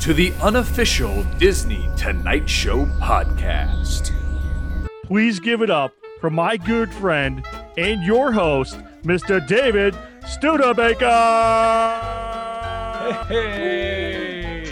to the unofficial Disney Tonight Show podcast. Please give it up for my good friend and your host, Mr. David Studebaker. Hey,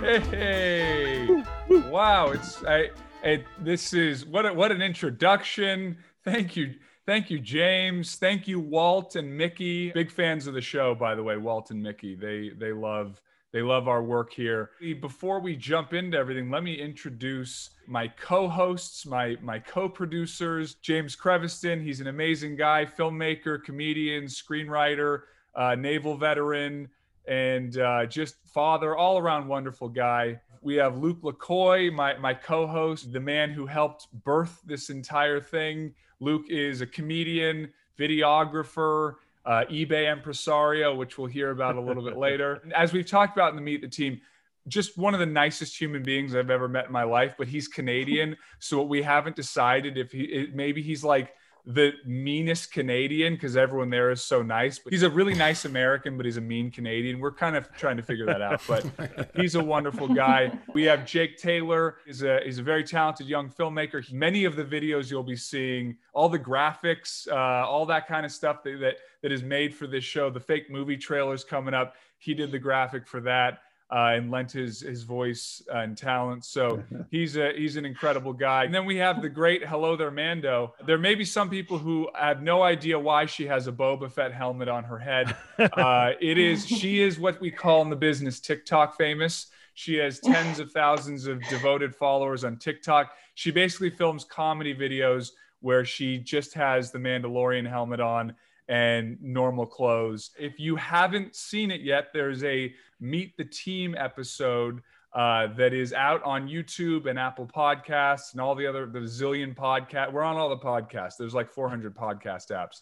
hey, hey! Wow, it's I. I this is what a, what an introduction. Thank you, thank you, James. Thank you, Walt and Mickey. Big fans of the show, by the way. Walt and Mickey. They they love they love our work here. Before we jump into everything, let me introduce my co-hosts, my my co-producers. James Creviston. He's an amazing guy, filmmaker, comedian, screenwriter, uh, naval veteran and uh, just father, all around wonderful guy. We have Luke LaCoy, my, my co host, the man who helped birth this entire thing. Luke is a comedian, videographer, uh, eBay impresario, which we'll hear about a little bit later. As we've talked about in the Meet the Team, just one of the nicest human beings I've ever met in my life, but he's Canadian. So we haven't decided if he, maybe he's like, the meanest Canadian because everyone there is so nice. But he's a really nice American, but he's a mean Canadian. We're kind of trying to figure that out. But he's a wonderful guy. We have Jake Taylor. He's a he's a very talented young filmmaker. Many of the videos you'll be seeing, all the graphics, uh, all that kind of stuff that, that that is made for this show. The fake movie trailers coming up. He did the graphic for that uh, and lent his his voice and talent. So he's a he's an incredible guy. And then we have the great Hello There Mando. There may be some people who have no idea why she has a Boba Fett helmet on her head. Uh, it is she is what we call in the business TikTok famous. She has tens of thousands of devoted followers on TikTok. She basically films comedy videos where she just has the Mandalorian helmet on and normal clothes. If you haven't seen it yet, there's a Meet the Team episode uh, that is out on YouTube and Apple Podcasts and all the other the zillion podcast. We're on all the podcasts. There's like 400 podcast apps.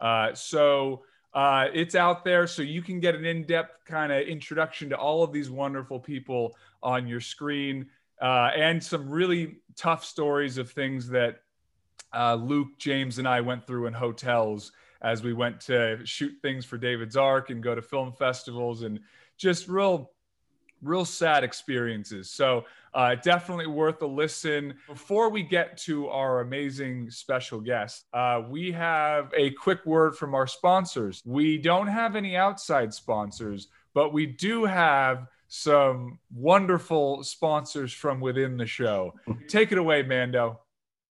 Uh, so uh, it's out there, so you can get an in-depth kind of introduction to all of these wonderful people on your screen, uh, and some really tough stories of things that uh, Luke, James, and I went through in hotels as we went to shoot things for David's Ark and go to film festivals and just real real sad experiences. So uh, definitely worth a listen. Before we get to our amazing special guest, uh, we have a quick word from our sponsors. We don't have any outside sponsors, but we do have some wonderful sponsors from within the show. Take it away, Mando.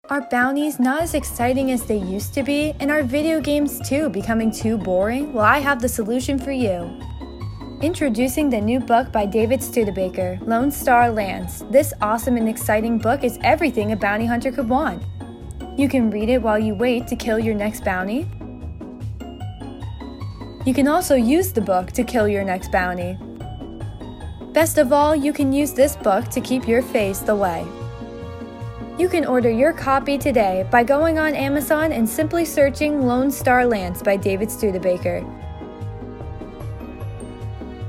Are bounties not as exciting as they used to be? And are video games too becoming too boring? Well, I have the solution for you. Introducing the new book by David Studebaker, Lone Star Lands. This awesome and exciting book is everything a bounty hunter could want. You can read it while you wait to kill your next bounty. You can also use the book to kill your next bounty. Best of all, you can use this book to keep your face the way. You can order your copy today by going on Amazon and simply searching Lone Star Lands by David Studebaker.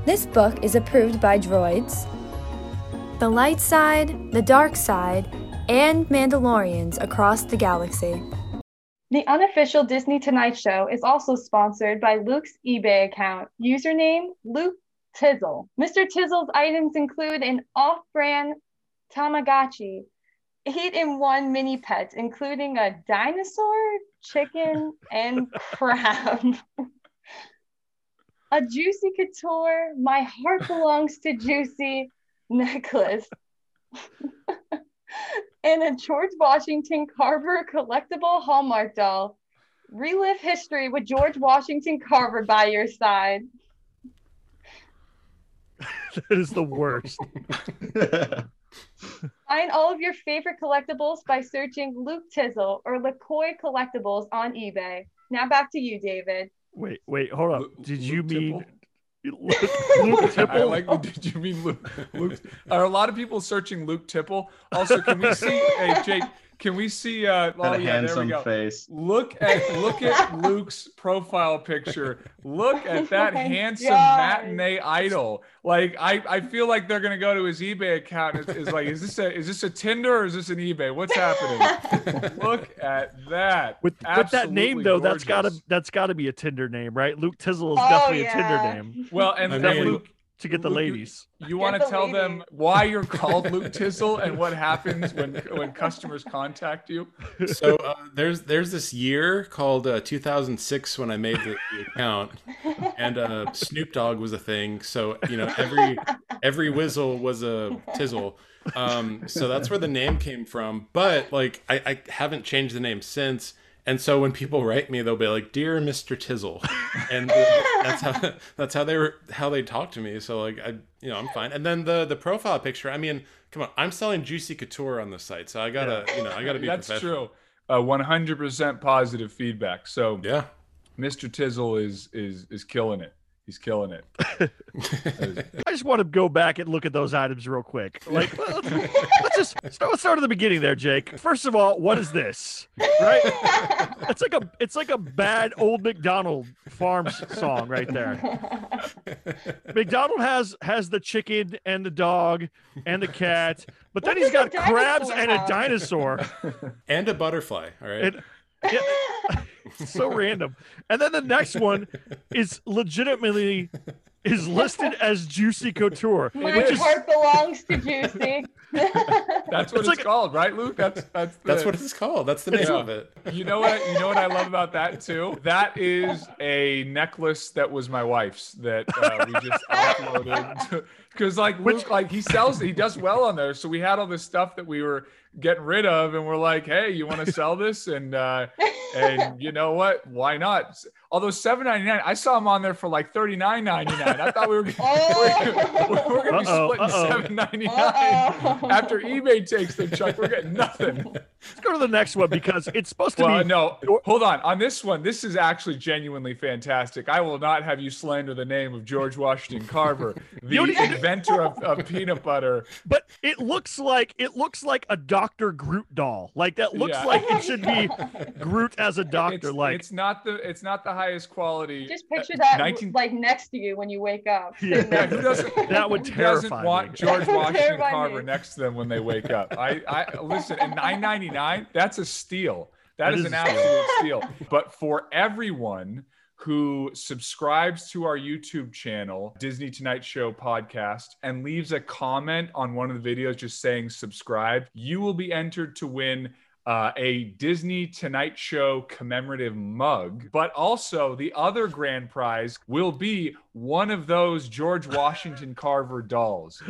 This book is approved by droids, the light side, the dark side, and Mandalorians across the galaxy. The unofficial Disney Tonight Show is also sponsored by Luke's eBay account. Username Luke Tizzle. Mr. Tizzle's items include an off brand Tamagotchi, eight in one mini pets, including a dinosaur, chicken, and crab. a Juicy Couture, My Heart Belongs to Juicy necklace. and a George Washington Carver collectible Hallmark doll. Relive history with George Washington Carver by your side. that is the worst. Find all of your favorite collectibles by searching Luke Tizzle or LaCoy Collectibles on eBay. Now back to you, David. Wait, wait, hold up. Luke- Did you Luke mean Tipple? Luke, Luke I like. the- Did you mean Luke? Luke? Are a lot of people searching Luke Tipple? Also, can we see? hey, Jake, can we see? Uh, oh, Got a there we handsome go. face. Look at look at Luke's profile picture. Look at that Oh handsome God. matinee idol. Like I, I feel like they're gonna go to his eBay account. It's, it's like, is this a is this a Tinder or is this an eBay? What's happening? Look at that. With, with that name Absolutely though, that's gotta that's gotta be a Tinder name, right? Luke Tizzle is Oh, definitely yeah. a Tinder name. Well, and, I and mean- Luke to get the Luke, you- ladies. You want to the tell lady. them why you're called Luke Tizzle and what happens when when customers contact you? so uh, there's there's this year called uh, 2006 when I made the, the account, and uh, Snoop Dogg was a thing. So you know every every Whizzle was a Tizzle. Um, so that's where the name came from. But like I, I haven't changed the name since. And so when people write me, they'll be like, "Dear Mr. Tizzle," and that's how that's how they were how they talk to me. So like I, you know, I'm fine. And then the the profile picture. I mean, come on, I'm selling Juicy Couture on the site, so I gotta, you know, I gotta be That's true. Uh, 100% positive feedback. So Yeah. Mr. Tizzle is is is killing it. He's killing it. I just want to go back and look at those items real quick. Like, let's, let's just start, let's start at the beginning there, Jake. First of all, what is this? Right? It's like a it's like a bad old McDonald Farms song right there. McDonald has has the chicken and the dog and the cat, but then What he's does got crabs dinosaur and a dinosaur. And a butterfly. All right. And- Yeah, so random. And then the next one is legitimately is listed as Juicy Couture, My which is heart belongs to Juicy. That's what It's it's, like called, right, Luke? That's that's the, That's what it's called. That's the name Yeah. of it. You know what? You know what I love about that too. That is a necklace that was my wife's that uh, we just uploaded because like Luke, like he sells, he does well on there. So we had all this stuff that we were getting rid of, and we're like, hey, you want to sell this? And uh, and you know what? Why not? Although seven ninety nine, I saw him on there for like thirty nine ninety nine. I thought we were Oh. we're, we're gonna be Uh-oh, splitting uh-oh. seven ninety nine after eBay takes their Chuck, We're getting nothing. let's go to the next one because it's supposed to Well, be no, hold on. On this one, this is actually genuinely fantastic. I will not have you slander the name of George Washington Carver, the inventor of, of peanut butter. but it looks like it looks like a Dr. Groot doll. Like that looks Yeah. like it should be Groot as a doctor. It's, like it's not the it's not the highest quality. Just picture Uh, that 19 like next to you when you wake up. Yeah. Yeah, who doesn't? That would who doesn't terrify want me. George Washington Carver me. next to them when they wake up. I, I listen. At nine ninety nine, that's a steal. That that is, is an absolute steal. But for everyone who subscribes to our YouTube channel, Disney Tonight Show podcast, and leaves a comment on one of the videos just saying subscribe, you will be entered to win uh, a Disney Tonight Show commemorative mug. But also, the other grand prize will be one of those George Washington Carver dolls.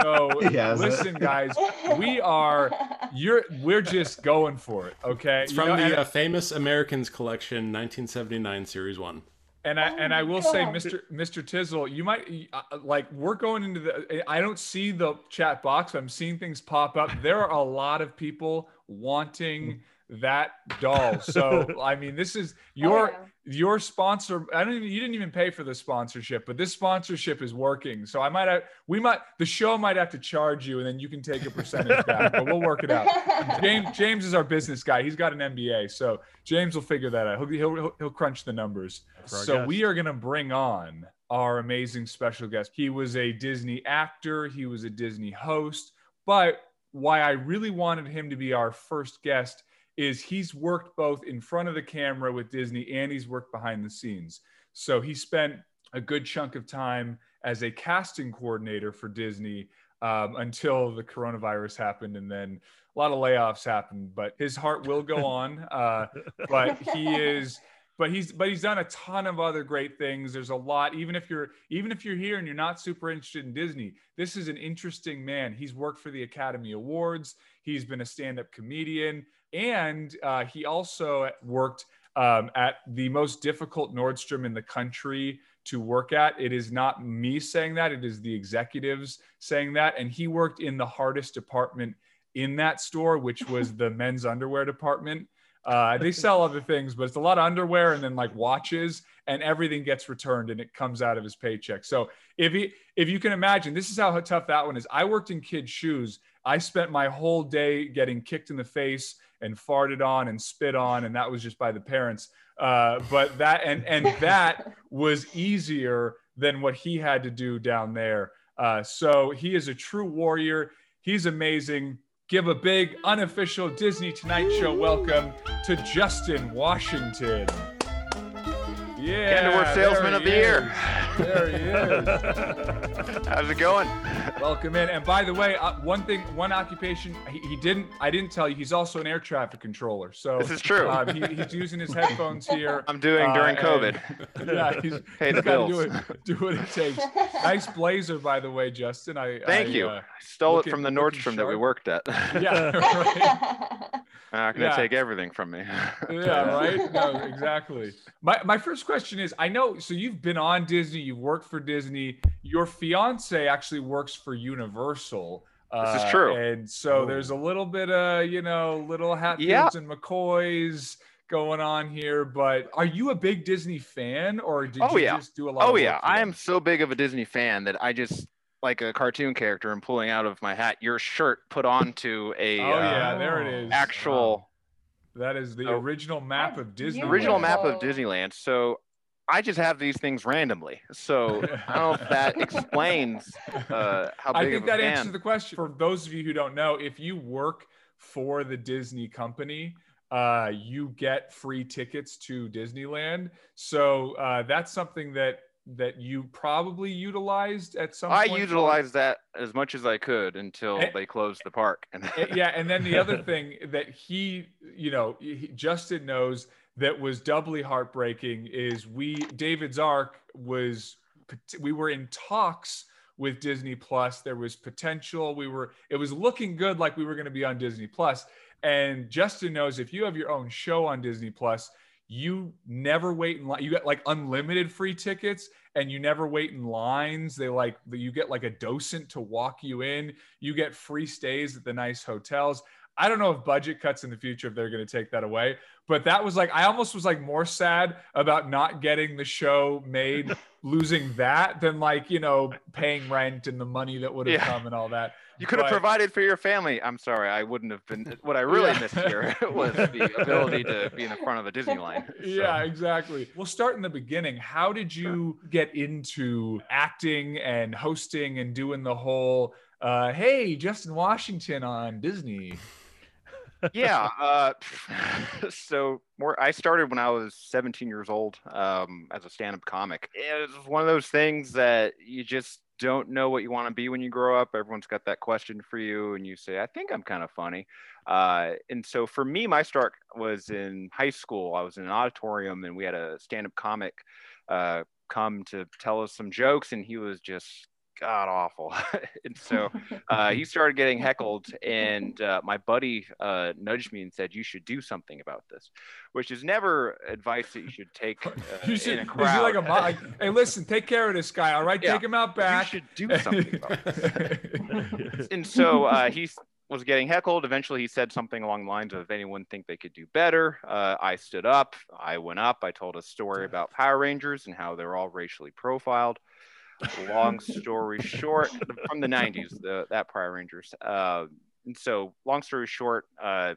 So, Yes. listen, guys, we are you're we're just going for it. Okay, It's You from know, and- the uh, famous Americans collection, 1979, series one. and I Oh and I my will say, Mr. Mr. Tizzle, you might uh, like we're going into the. I don't see the chat box. I'm seeing things pop up. There are a lot of people wanting that doll. So I mean, this is oh, your Oh, your sponsor. I don't even. You didn't even pay for the sponsorship, but this sponsorship is working. So I might have. We might. The show might have to charge you, and then you can take a percentage back. But we'll work it out. James James is our business guy. He's got an MBA, so James will figure that out. He'll he'll, he'll, he'll crunch the numbers. So guest. we are going to bring on our amazing special guest. He was a Disney actor. He was a Disney host. But why I really wanted him to be our first guest is he's worked both in front of the camera with Disney and he's worked behind the scenes. So he spent a good chunk of time as a casting coordinator for Disney um, until the coronavirus happened and then a lot of layoffs happened but his heart will go on uh, but he is but he's but he's done a ton of other great things. There's a lot even if you're even if you're here and you're not super interested in disney this is an interesting man. He's worked for the academy awards. He's been a stand-up comedian. And uh, he also worked um, at the most difficult nordstrom in the country to work at. It is not me saying that. It is the executives saying that. And he worked in the hardest department in that store which was the men's underwear department uh, they sell other things, but it's a lot of underwear and then like watches, and everything gets returned and it comes out of his paycheck. So if he, if you can imagine, this is how tough that one is. I worked in kids' shoes. I spent my whole day getting kicked in the face and farted on and spit on, and that was just by the parents. Uh, but that and and that was easier than what he had to do down there. Uh, so he is a true warrior. He's amazing. Give a big unofficial Disney Tonight Show welcome to Justin Washington. Yeah, Award Salesman of he the Year. There he is. How's it going? Welcome in. And by the way, uh, one thing, one occupation he, he didn't, I didn't tell you, he's also an air traffic controller. So This is true. Uh, he, he's using his headphones here. I'm doing Uh, during and- COVID. yeah, he's, Pay the he's gotta do, it, do what it takes. Nice blazer, by the way, Justin. I Thank I, you. uh, stole looking- it from the Nordstrom that we worked at. yeah, right. Not to Yeah. take everything from me. yeah, right. No, exactly. My my first question is: I know, so you've been on Disney, you've worked for Disney. Your fiance actually works for Universal. This is uh, true. And so there's a little bit of you know little Hatfields Yeah. and McCoys going on here. But are you a big Disney fan, or did Oh, you yeah. just do a lot? Oh of yeah, I am so big of a Disney fan that I just like a cartoon character and pulling out of my hat your shirt put onto a Oh uh, yeah, there it is. actual That is the So- original map of Disney. The original map of Disneyland. So I just have these things randomly. So I don't know if that explains uh, how big I think that fan. answers the question. For those of you who don't know, if you work for the Disney company, uh, you get free tickets to Disneyland. So uh, that's something that that you probably utilized at some I utilized that as much as I could until Eh, they closed the park. And Uh, yeah, and then the other thing that he, you know, he, Justin knows that was doubly heartbreaking is we David's Ark was we were in talks with Disney Plus. There was potential. We were it was looking good like we were going to be on Disney Plus. And Justin knows if you have your own show on Disney Plus, you never wait in line. You get like unlimited free tickets and you never wait in lines. They like you get like a docent to walk you in. You get free stays at the nice hotels. I don't know if budget cuts in the future if they're going to take that away, but that was like I almost was like more sad about not getting the show made, losing that than like you know paying rent and the money that would have Yeah. come and all that. you could have provided for your family. I'm sorry, I wouldn't have been. What I really Yeah. missed here was the ability to be in the front of a Disney line. So, Yeah, exactly. We'll start in the beginning. How did you get into acting and hosting and doing the whole uh, hey, Justin Washington on Disney? Yeah. Uh, so more, I started when I was 17 years old um, as a stand-up comic. It was one of those things that you just don't know what you want to be when you grow up. Everyone's got that question for you, and you say, "I think I'm kind of funny." Uh, and so for me, my start was in high school. I was in an auditorium, and we had a stand-up comic uh, come to tell us some jokes, and he was just god awful. and so uh, he started getting heckled, and uh, my buddy uh, nudged me and said, "You should do something about this," which is never advice that you should take uh, you should, in a is he crowd. like a like, hey, listen, take care of this guy. All right, Yeah. take him out back. You should do something about this. and so uh, he was getting heckled. Eventually, he said something along the lines of, "If anyone think they could do better?" Uh, I stood up. I went up. I told a story about Power Rangers and how they're all racially profiled. Long story short, from the '90s, the, that Power Rangers. Uh, and so, long story short, uh,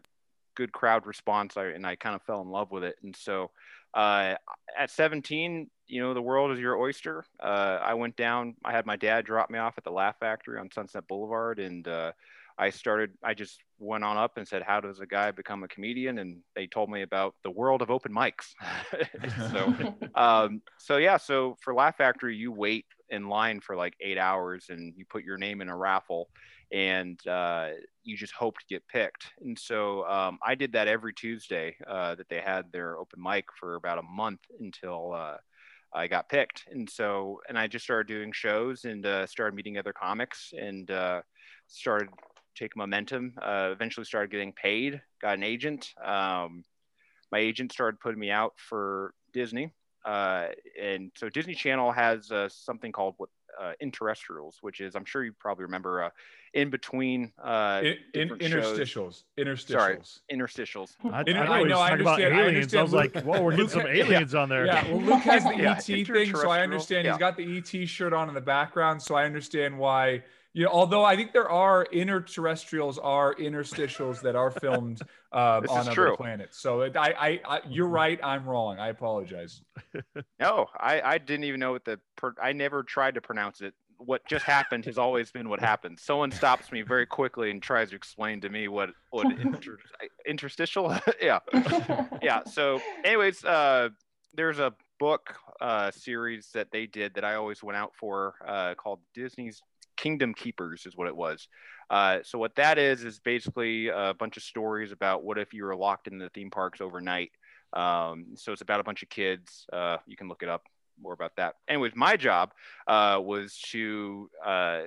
good crowd response, I, and I kind of fell in love with it. And so, uh, at 17, you know, the world is your oyster. Uh, I went down. I had my dad drop me off at the Laugh Factory on Sunset Boulevard, and uh, I started. I just went on up and said, "How does a guy become a comedian?" And they told me about the world of open mics. so, um, so yeah. So for Laugh Factory, you wait in line for like eight hours, and you put your name in a raffle, and uh, you just hope to get picked. And so um, I did that every Tuesday uh, that they had their open mic for about a month until. Uh, I got picked. And so, and I just started doing shows and uh, started meeting other comics and uh, started taking momentum. Uh, eventually started getting paid, got an agent. Um, my agent started putting me out for Disney. Uh, and so Disney Channel has uh, something called what uh, interterrestrials, which is I'm sure you probably remember uh, in between uh, In, in, different shows. interstitials. Interstitials. Sorry. interstitials. I, I, Inter- know I he know, I talking about understand- I aliens. I, was understand like, whoa, we're getting some Luke- aliens on there. Yeah, well, Luke has the Yeah, ET thing, so I understand yeah. he's got the ET shirt on in the background, so I understand why. You know, although I think there are interterrestrials are interstitials that are filmed This on other true. planets. So it, I, I, I, you're right. I'm wrong. I apologize. No, I, I didn't even know what the per, I never tried to pronounce it. What just happened has always been what happened. Someone stops me very quickly and tries to explain to me what what inter, interstitial. yeah, yeah. So, anyways, uh, there's a book uh, series that they did that I always went out for uh, called Disney's Kingdom Keepers, is what it was. Uh, so what that is is basically a bunch of stories about what if you were locked in the theme parks overnight. Um, so it's about a bunch of kids. Uh, you can look it up more about that. Anyways, my job uh, was to uh,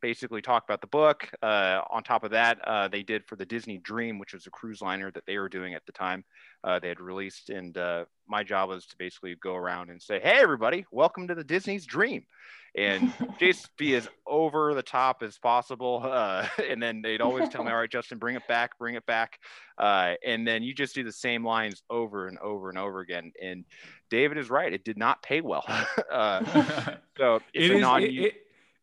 basically talk about the book. Uh, on top of that, uh, they did for the Disney Dream, which was a cruise liner that they were doing at the time. Uh, they had released, and uh, my job was to basically go around and say, "Hey, everybody, welcome to the Disney's Dream," and just be as over the top as possible. Uh, and then they'd always tell me, "All right, Justin, bring it back, bring it back," uh, and then you just do the same lines over and over and over again. And David is right; it did not pay well. so it's it a is non- it, it,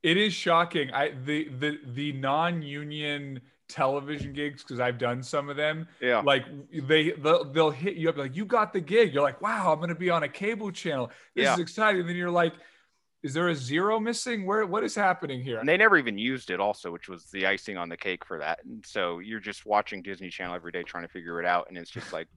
it is shocking. I the the the non-union television gigs because I've done some of them. Yeah. Like they they'll, they'll hit you up like you got the gig. You're like, wow, I'm gonna be on a cable channel. This Yeah. is exciting. And then you're like, is there a zero missing? Where what is happening here? And they never even used it, also, which was the icing on the cake for that. And so you're just watching Disney Channel every day trying to figure it out, and it's just like,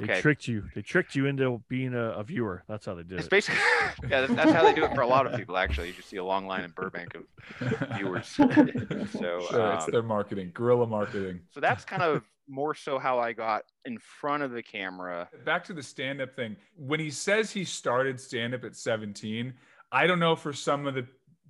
They tricked you. They tricked you into being a, a viewer. That's how they did it's it. basically yeah, that's, that's how they do it for a lot of people. Actually, you just see a long line in Burbank of viewers. so, Sure, it's um, their marketing, guerrilla marketing. so that's kind of more so how I got in front of the camera. Back to the stand-up thing. When he says he started stand-up at 17, I don't know for some of the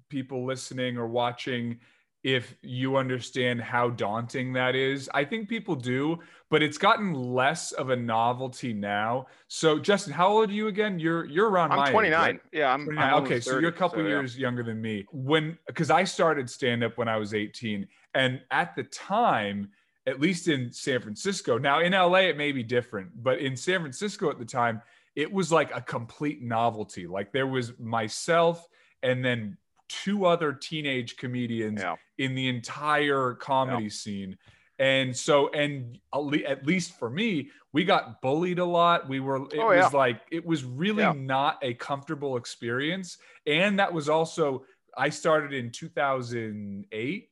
people listening or watching if you understand how daunting that is. I think people do, but it's gotten less of a novelty now. So Justin, how old are you again? You're you're around I'm age, 29. right? Yeah, I'm, 29. I'm okay, almost so you're a couple so, yeah. years younger than me. When because I started stand up when I was 18, and at the time, at least in San Francisco. Now in LA it may be different, but in San Francisco at the time, it was like a complete novelty. Like there was myself and then two other teenage comedians Yeah. in the entire comedy scene. And so, and at least for me, we got bullied a lot. We were, it Oh, was like, it was really Yeah. not a comfortable experience. And that was also, I started in 2008.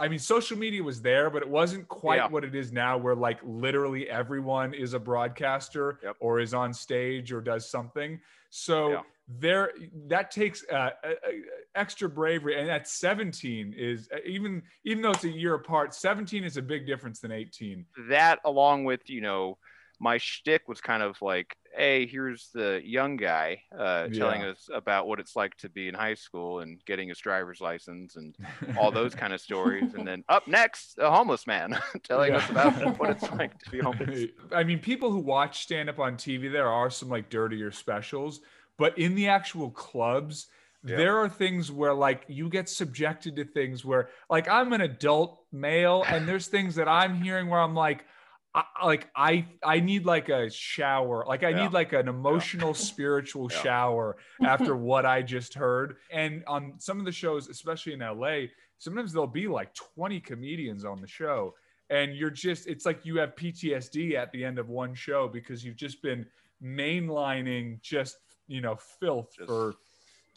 I mean, social media was there, but it wasn't quite Yeah. what it is now, where like literally everyone is a broadcaster Yep. or is on stage or does something. So Yeah. there, that takes uh, uh, uh, extra bravery. And at 17 is uh, even even though it's a year apart, 17 is a big difference than 18. that along with you know my shtick was kind of like hey here's the young guy uh, telling us about what it's like to be in high school and getting his driver's license and all those kind of stories and then up next a homeless man telling us about what it's like to be homeless. I mean, people who watch stand up on TV, there are some like dirtier specials, but in the actual clubs, Yeah. there are things where like you get subjected to things where like I'm an adult male and there's things that I'm hearing where I'm like, I, like I I need like a shower, like I Yeah. need like an emotional spiritual Yeah. shower after what I just heard. And on some of the shows, especially in LA, sometimes there'll be like 20 comedians on the show and you're just it's like you have PTSD at the end of one show because you've just been mainlining just you know filth Just- for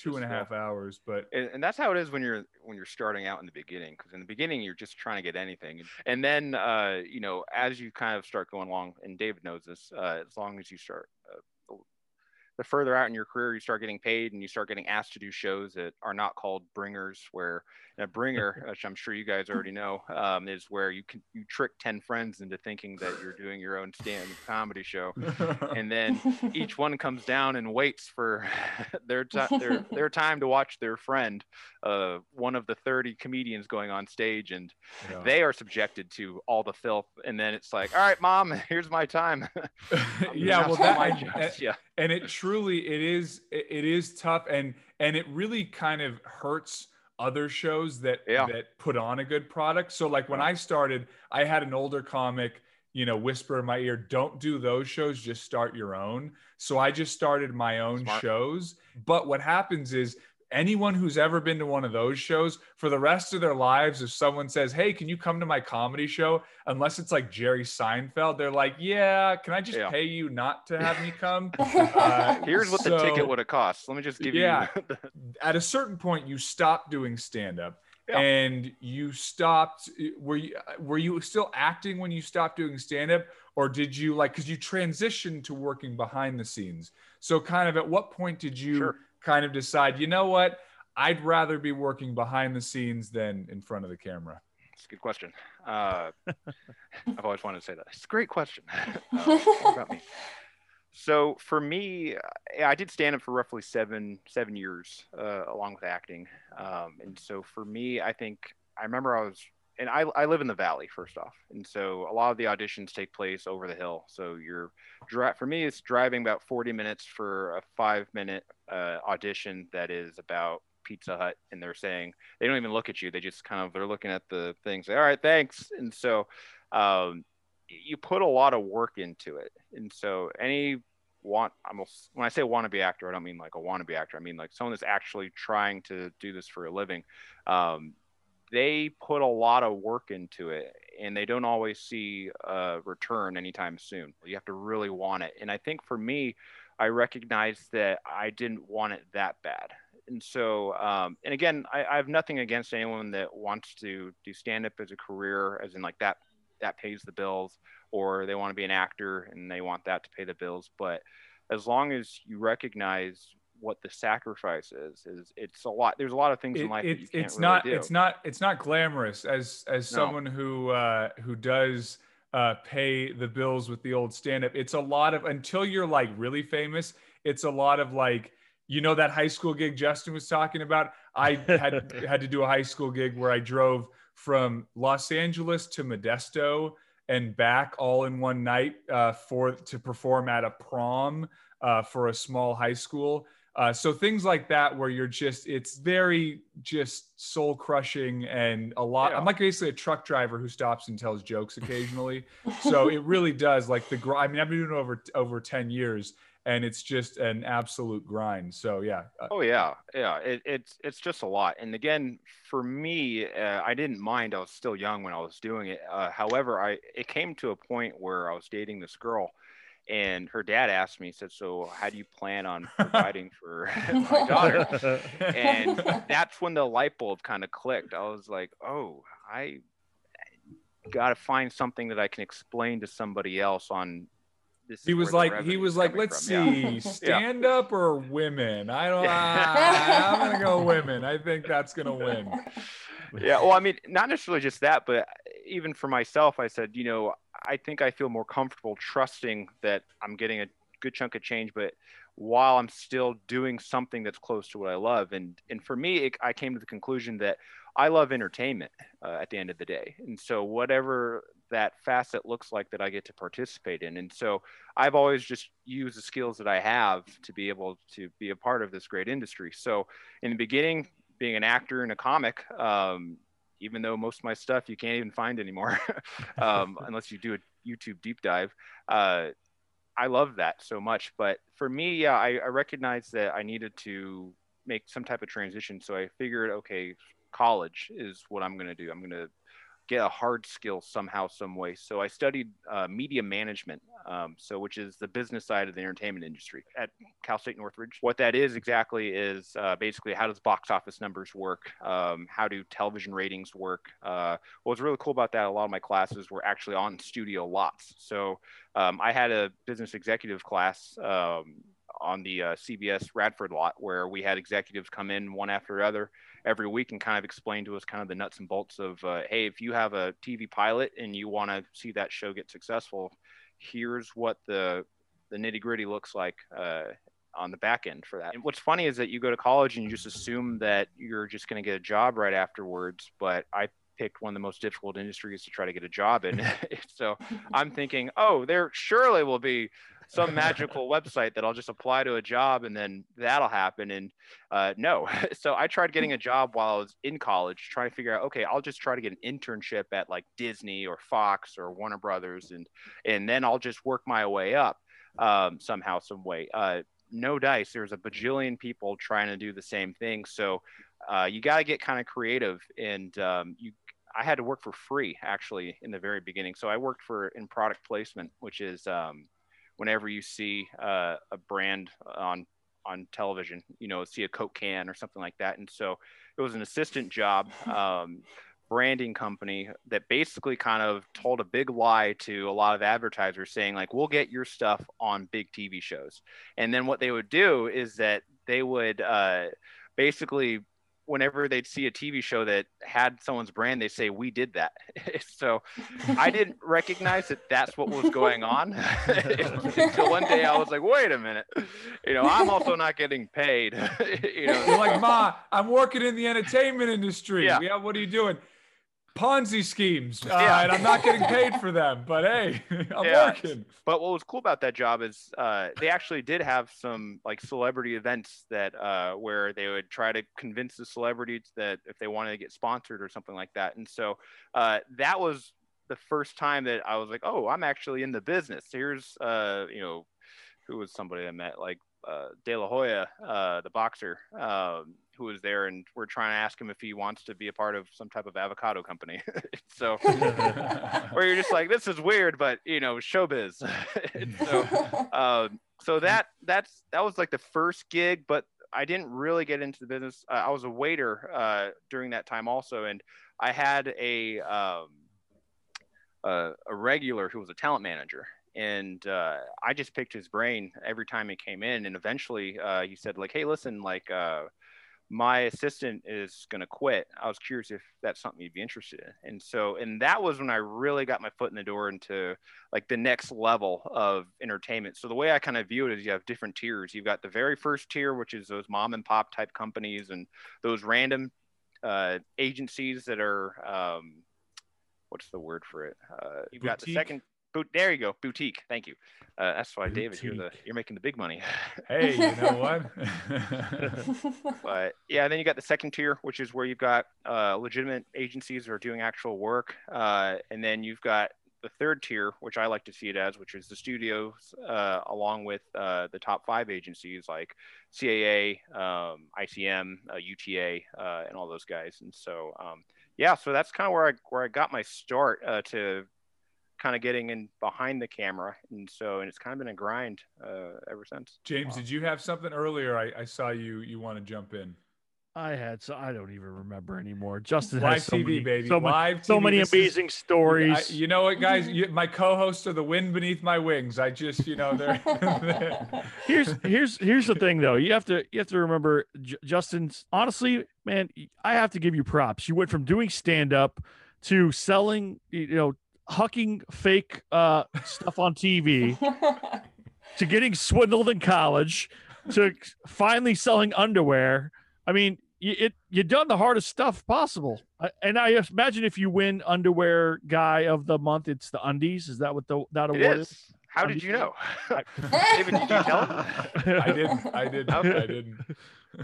two and a half hours but and, and that's how it is when you're when you're starting out in the beginning because in the beginning you're just trying to get anything and, and then uh, you know as you kind of start going along and david knows this uh, as long as you start uh, the further out in your career you start getting paid and you start getting asked to do shows that are not called bringers where a bringer which i'm sure you guys already know um, is where you can you trick 10 friends into thinking that you're doing your own stand comedy show and then each one comes down and waits for their, ti their their time to watch their friend, uh, one of the 30 comedians going on stage, and Yeah. they are subjected to all the filth. And then it's like, all right, mom, here's my time. yeah well that job. yeah, and it truly it is it is tough and and it really kind of hurts other shows that Yeah. that put on a good product so like when i started i had an older comic you know whisper in my ear don't do those shows just start your own so i just started my own Smart. shows but what happens is anyone who's ever been to one of those shows for the rest of their lives if someone says hey can you come to my comedy show unless it's like jerry seinfeld they're like yeah can i just Yeah. pay you not to have me come uh, here's what the ticket would have cost. Let me just give Yeah. you. the- at a certain point you stopped doing stand up Yeah. and you stopped were you were you still acting when you stopped doing stand up or did you like because you transitioned to working behind the scenes? So kind of at what point did you Sure. Kind of decide, you know what, I'd rather be working behind the scenes than in front of the camera? It's a good question. Uh, I've always wanted to say that. It's a great question. Uh, about me. So for me, uh, I did stand up for roughly seven seven years, uh, along with acting. Um, and so for me, I think I remember I was, and I, I live in the valley first off, and so a lot of the auditions take place over the hill. So you're, for me, it's driving about forty minutes for a five minute uh, audition that is about Pizza Hut, and they're saying they don't even look at you; they just kind of they're looking at the things. All right, thanks. And so. Um, you put a lot of work into it. And so any want I'm almost when I say wannabe actor, I don't mean like a wannabe actor. I mean like someone that's actually trying to do this for a living. Um, they put a lot of work into it and they don't always see a return anytime soon. You have to really want it. And I think for me, I recognized that I didn't want it that bad. And so, um, and again, I, I have nothing against anyone that wants to do stand up as a career, as in like that that pays the bills or they want to be an actor and they want that to pay the bills but as long as you recognize what the sacrifice is is it's a lot there's a lot of things in It- life that you it- can't it's really not do. it's not it's not glamorous as as No. someone who uh who does uh pay the bills with the old stand up it's a lot of until you're like really famous it's a lot of like you know that high school gig Justin was talking about I had had to do a high school gig where I drove from Los Angeles to Modesto and back all in one night uh, for to perform at a prom uh, for a small high school. Uh, so things like that, where you're just, it's very just soul crushing and a lot. Yeah. I'm like basically a truck driver who stops and tells jokes occasionally. so it really does like the. grind. I mean, I've been doing it over over ten years, and it's just an absolute grind. So yeah, uh, Oh yeah, yeah. It, it's it's just a lot. And again, for me, uh, I didn't mind. I was still young when I was doing it. Uh, however, I it came to a point where I was dating this girl, and her dad asked me, he said, "So how do you plan on providing for my daughter?" and that's when the light bulb kind of clicked. I was like, "Oh, I got to find something that I can explain to somebody else on." This he was where the like, he was like, let's from." see, Yeah. stand up or women. I don't. I, I'm gonna go women. I think that's gonna win. yeah well i mean not necessarily just that but even for myself i said you know i think i feel more comfortable trusting that i'm getting a good chunk of change but while i'm still doing something that's close to what i love. And and for me it, i came to the conclusion that i love entertainment uh, at the end of the day. And so whatever that facet looks like that i get to participate in. And so i've always just used the skills that i have to be able to be a part of this great industry. So in the beginning being an actor and a comic, um, even though most of my stuff you can't even find anymore um, unless you do a YouTube deep dive. Uh, I love that so much. But for me, yeah, I, I recognized that I needed to make some type of transition. So I figured, okay, college is what I'm going to do. I'm going to get a hard skill somehow, some way. So I studied uh, media management, um, so which is the business side of the entertainment industry at Cal State Northridge. What that is exactly is uh, basically how does box office numbers work? Um, how do television ratings work? Uh, what was really cool about that, a lot of my classes were actually on studio lots. So um, I had a business executive class um, on the uh, CBS Radford lot where we had executives come in one after the other every week and kind of explain to us kind of the nuts and bolts of, uh, hey, if you have a TV pilot and you want to see that show get successful, here's what the the nitty gritty looks like uh, on the back end for that. And what's funny is that you go to college and you just assume that you're just going to get a job right afterwards, but I picked one of the most difficult industries to try to get a job in. so I'm thinking, oh, there surely will be some magical website that I'll just apply to a job and then that'll happen. And uh, no, so I tried getting a job while I was in college, trying to figure out, okay, I'll just try to get an internship at like Disney or Fox or Warner Brothers, and and then I'll just work my way up um, somehow, some way. Uh, no dice. There's a bajillion people trying to do the same thing, so uh, you got to get kind of creative, and um, you. I had to work for free actually in the very beginning. So I worked for in product placement, which is um, whenever you see uh, a brand on on television, you know, see a Coke can or something like that. And so it was an assistant job um, branding company that basically kind of told a big lie to a lot of advertisers saying like we'll get your stuff on big tv shows and then what they would do is that they would uh, basically whenever they'd see a tv show that had someone's brand they say we did that so i didn't recognize that that's what was going on until one day i was like wait a minute you know i'm also not getting paid you know You're like, Ma, I'm working in the entertainment industry. Yeah. Yeah. what are you doing? Ponzi schemes. Uh, Yeah. And I'm not getting paid for them, but hey, I'm Yeah. working. But what was cool about that job is uh, they actually did have some like celebrity events that uh, where they would try to convince the celebrities that if they wanted to get sponsored or something like that. And so uh, that was the first time that I was like, oh, I'm actually in the business. Here's uh, you know, who was somebody I met like uh, De La Hoya, uh, the boxer, um, who was there, and we're trying to ask him if he wants to be a part of some type of avocado company. so where you're just like, this is weird, but you know, showbiz. And so, um, so that that's that was like the first gig, but I didn't really get into the business. Uh, I was a waiter uh, during that time also, and I had a um, uh, a regular who was a talent manager. And uh, I just picked his brain every time he came in, and eventually uh, he said, like, "Hey, listen, like, uh, my assistant is going to quit. I was curious if that's something you'd be interested in. And so, and that was when I really got my foot in the door into like the next level of entertainment. So the way I kind of view it is you have different tiers. You've got the very first tier, which is those mom and pop type companies and those random uh, agencies that are, um, what's the word for it? Uh, you've got the second, boot, there you go, boutique. Thank you. Uh, that's why, David, you're the, you're making the big money. Hey, you know what? but yeah, then you got the second tier, which is where you've got uh, legitimate agencies that are doing actual work, uh, and then you've got the third tier, which I like to see it as, which is the studios, uh, along with uh, the top five agencies like CAA, um, ICM, uh, UTA, uh, and all those guys. And so, um, yeah, so that's kind of where I where I got my start uh, to kind of getting in behind the camera, and so and it's kind of been a grind uh, ever since. James, did you have something earlier? I, I saw you you want to jump in. I had so I don't even remember anymore. Justin Live has so TV, many, baby. so, many- Live so TV. many This is- amazing stories. I, you know what, guys? You, my co-hosts are the wind beneath my wings. I just, you know, they're. they're- here's here's here's the thing though you have to you have to remember J- justin's honestly man i have to give you props you went from doing stand up to selling you know hucking fake uh stuff on tv to getting swindled in college to finally selling underwear i mean you, it you done the hardest stuff possible I, and i imagine if you win underwear guy of the month it's the undies is that what the that It award is. How did you know? David, did you tell him? I didn't. I didn't. I didn't.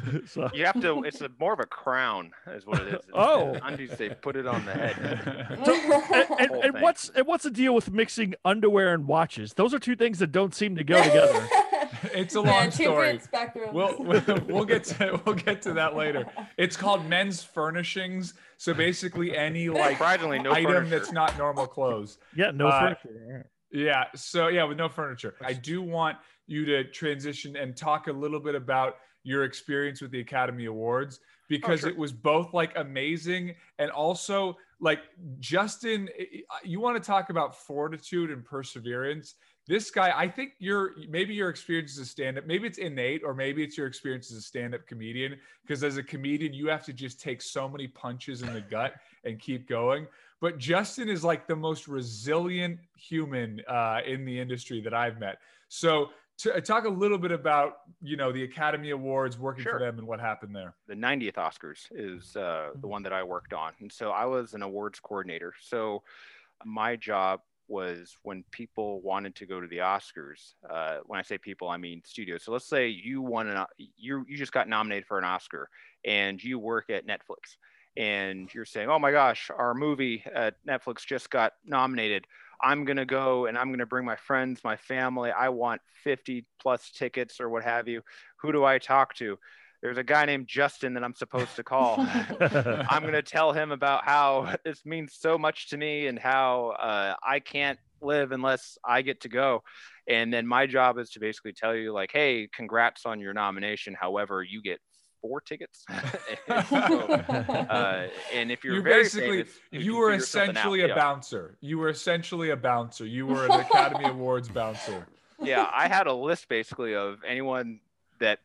so, You have to. It's a, more of a crown, is what it is. Oh. undies. They put it on the head. So, and, and, and what's and what's the deal with mixing underwear and watches? Those are two things that don't seem to go together. It's a Yeah, long two story. great. We'll, we'll we'll get to we'll get to that later. It's called men's furnishings. So basically, any like Surprisingly, no item furniture. that's not normal clothes. Yeah, no Uh, furniture. Yeah. So yeah, with no furniture. I do want you to transition and talk a little bit about your experience with the Academy Awards because sure. it was both like amazing and also like Justin. i- You want to talk about fortitude and perseverance. This guy, I think your maybe your experience as a stand-up, maybe it's innate, or maybe it's your experience as a stand-up comedian. Because as a comedian, you have to just take so many punches in the gut and keep going but Justin is like the most resilient human uh, in the industry that I've met. So, to talk a little bit about you know the Academy Awards, working Sure. for them, and what happened there. the 90th Oscars is uh, the one that I worked on. And so I was an awards coordinator. So my job was when people wanted to go to the Oscars. Uh, when I say people, I mean studios. So let's say you won an you you just got nominated for an Oscar, and you work at Netflix, and you're saying, "Oh my gosh, our movie at Netflix just got nominated." I'm going to go and I'm going to bring my friends, my family. I want 50 plus tickets or what have you. Who do I talk to? There's a guy named Justin that I'm supposed to call. I'm going to tell him about how this means so much to me and how uh, I can't live unless I get to go. And then my job is to basically tell you, like, hey, congrats on your nomination. However, you get four tickets. and, so, uh, and if you're, You're very basically famous, you you were figure something out. essentially a Yeah. bouncer. You were essentially a bouncer. You were an Academy Awards bouncer. yeah, I had a list basically of anyone that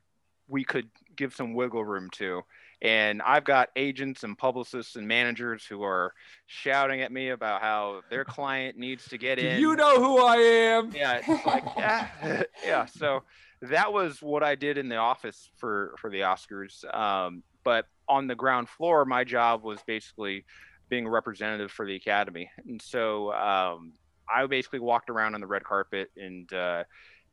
we could give some wiggle room to. And I've got agents and publicists and managers who are shouting at me about how their client needs to get Do in. you know who I am? Yeah, it's like yeah, yeah. So that was what I did in the office for for the Oscars. Um, but on the ground floor, my job was basically being a representative for the Academy, and so um, I basically walked around on the red carpet, and uh,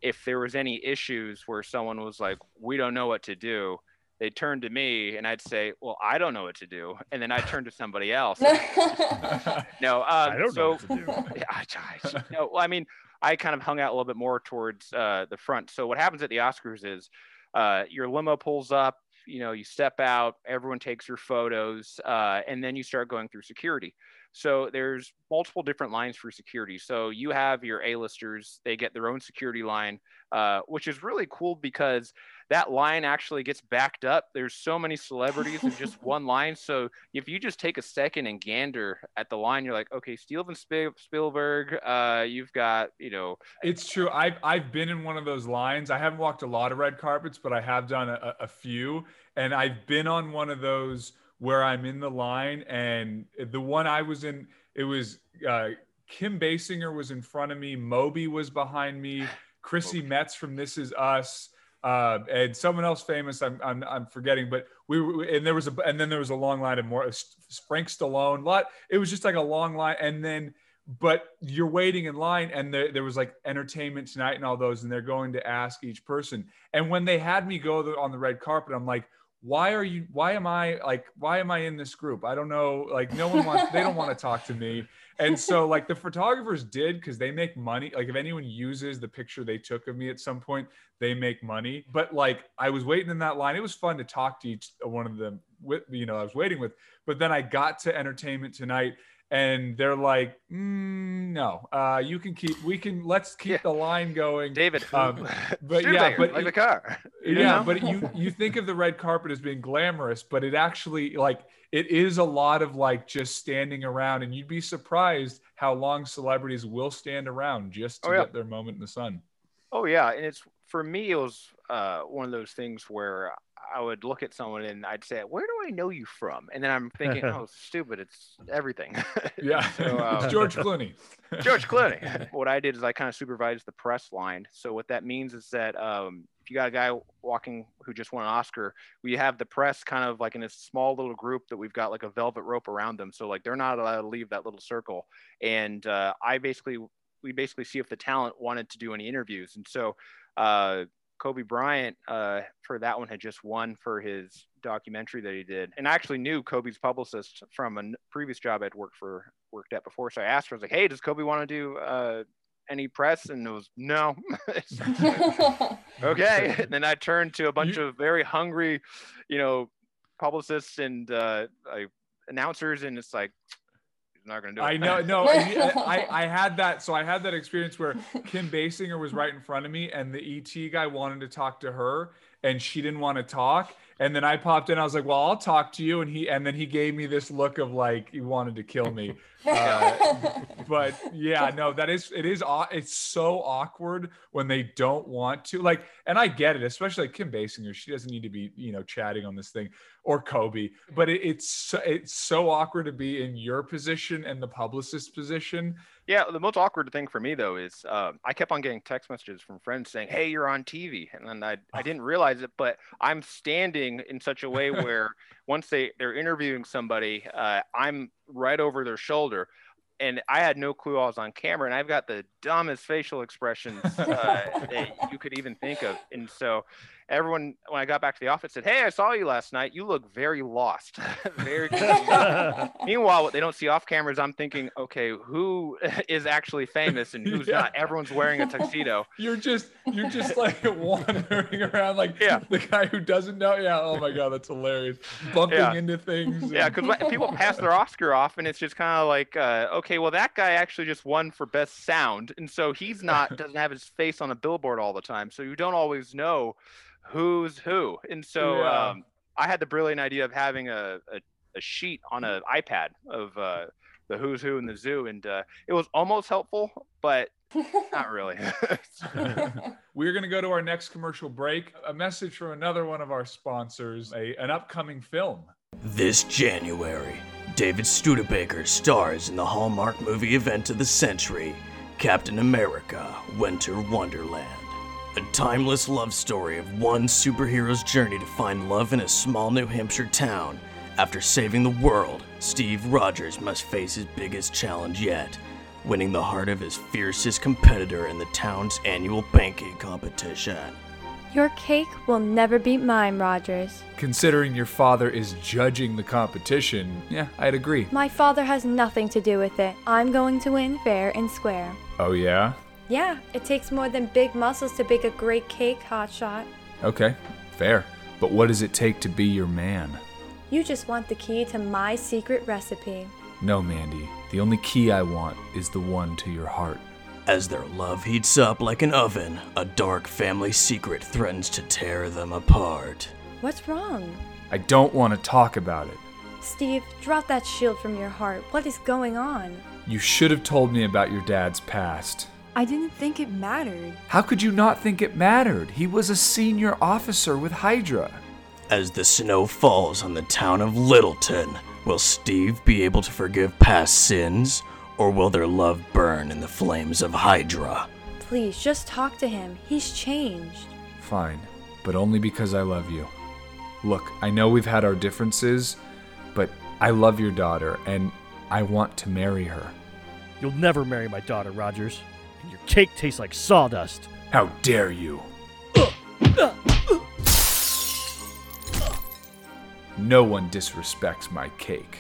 if there was any issues where someone was like, "We don't know what to do," they'd turn to me, and I'd say, "Well, I don't know what to do," and then I'd turn to somebody else. no, um, I don't so, know what to do. I, I, no, well, I mean, I kind of hung out a little bit more towards uh, the front. So what happens at the Oscars is uh, your limo pulls up, you know, you step out, everyone takes your photos, uh, and then you start going through security. So there's multiple different lines for security. So you have your A-listers; they get their own security line, uh, which is really cool because that line actually gets backed up. There's so many celebrities in just one line. So if you just take a second and gander at the line, you're like, okay, Steven Sp- Spielberg, uh, you've got, you know, It's true. I've I've been in one of those lines. I haven't walked a lot of red carpets, but I have done a, a few, and I've been on one of those where I'm in the line, and the one I was in, it was uh, Kim Basinger was in front of me, Moby was behind me, Chrissy Metz from This Is Us. Uh, and someone else famous, I'm, I'm I'm forgetting, but we were, and there was a and then there was a long line of more Frank Stallone. Lot it was just like a long line, and then but you're waiting in line and there, there was like entertainment tonight and all those and they're going to ask each person and when they had me go on the red carpet i'm like why are you why am i like why am i in this group? I don't know like no one wants they don't want to talk to me. And so like the photographers did because they make money like if anyone uses the picture they took of me at some point they make money. But like i was waiting in that line. It was fun to talk to each one of them with you know i was waiting with but then i got to entertainment tonight and they're like mm, no uh you can keep we can let's keep Yeah. the line going David. Um, but yeah, but like the car. yeah know? but you you think of the red carpet as being glamorous but it actually like it is a lot of like just standing around and you'd be surprised how long celebrities will stand around just to Oh, yeah. get their moment in the sun Oh yeah, and it's for me. It was uh, one of those things where I would look at someone and I'd say, "Where do I know you from?" And then I'm thinking, "Oh, stupid! It's everything." yeah So, um, It's george clooney George Clooney. what I did is I kind of supervised the press line. So what that means is that um, if you got a guy walking who just won an Oscar, we have the press kind of like in a small little group that we've got like a velvet rope around them. So like they're not allowed to leave that little circle. And uh, I basically we basically see if the talent wanted to do any interviews. And so uh, Kobe Bryant uh, for that one had just won for his documentary that he did, and I actually knew Kobe's publicist from a previous job I'd worked for worked at before. So I asked her, I was like, "Hey, does Kobe want to do uh, any press?" And it was no. okay. And then I turned to a bunch of very hungry, you know, publicists and uh, announcers, and it's like, he's not gonna do it. I know, no, and I, I had that. So I had that experience where Kim Basinger was right in front of me, and the ET guy wanted to talk to her, and she didn't want to talk. And then I popped in. I was like, "Well, I'll talk to you." And he, and then he gave me this look of like he wanted to kill me. Uh, but yeah, no, that is it is it's so awkward when they don't want to like, and I get it, especially like Kim Basinger. She doesn't need to be you know chatting on this thing or Kobe, but it, it's it's so awkward to be in your position and the publicist position. Yeah, the most awkward thing for me though is um, I kept on getting text messages from friends saying, "Hey, you're on TV," and then I I didn't realize it, but I'm standing in such a way where once they they're interviewing somebody, uh, I'm right over their shoulder. And I had no clue I was on camera, and I've got the dumbest facial expressions uh, that you could even think of. And so, everyone, when I got back to the office, said, "Hey, I saw you last night. You look very lost, very." Meanwhile, what they don't see off camera is I'm thinking, okay, who is actually famous and who's Yeah. not? Everyone's wearing a tuxedo. You're just you're just like wandering around like Yeah. the guy who doesn't know. Yeah. Oh my god, that's hilarious. Bumping Yeah. into things. Yeah, because people pass their Oscar off, and it's just kind of like, uh, okay, well, that guy actually just won for best sound, and so he's not doesn't have his face on a billboard all the time, so you don't always know who's who. And so Yeah. um, I had the brilliant idea of having a, a, a sheet on an iPad of uh, the who's who in the zoo, and uh, it was almost helpful, but not really. We're going to go to our next commercial break. A message from another one of our sponsors, a, an upcoming film. This January, David Studebaker stars in the Hallmark movie event of the century, Captain America Winter Wonderland. A timeless love story of one superhero's journey to find love in a small New Hampshire town. After saving the world, Steve Rogers must face his biggest challenge yet winning the heart of his fiercest competitor in the town's annual banking competition. Your cake will never beat mine, Rogers. Considering your father is judging the competition, yeah, I'd agree. My father has nothing to do with it. I'm going to win fair and square. Oh, yeah? Yeah, it takes more than big muscles to bake a great cake, Hotshot. Okay, fair. But what does it take to be your man? You just want the key to my secret recipe. No, Mandy. The only key I want is the one to your heart. As their love heats up like an oven, a dark family secret threatens to tear them apart. What's wrong? I don't want to talk about it. Steve, drop that shield from your heart. What is going on? You should have told me about your dad's past. I didn't think it mattered. How could you not think it mattered? He was a senior officer with Hydra. As the snow falls on the town of Littleton, will Steve be able to forgive past sins, or will their love burn in the flames of Hydra? Please, just talk to him. He's changed. Fine, but only because I love you. Look, I know we've had our differences, but I love your daughter, and I want to marry her. You'll never marry my daughter, Rogers. And your cake tastes like sawdust. How dare you! No one disrespects my cake.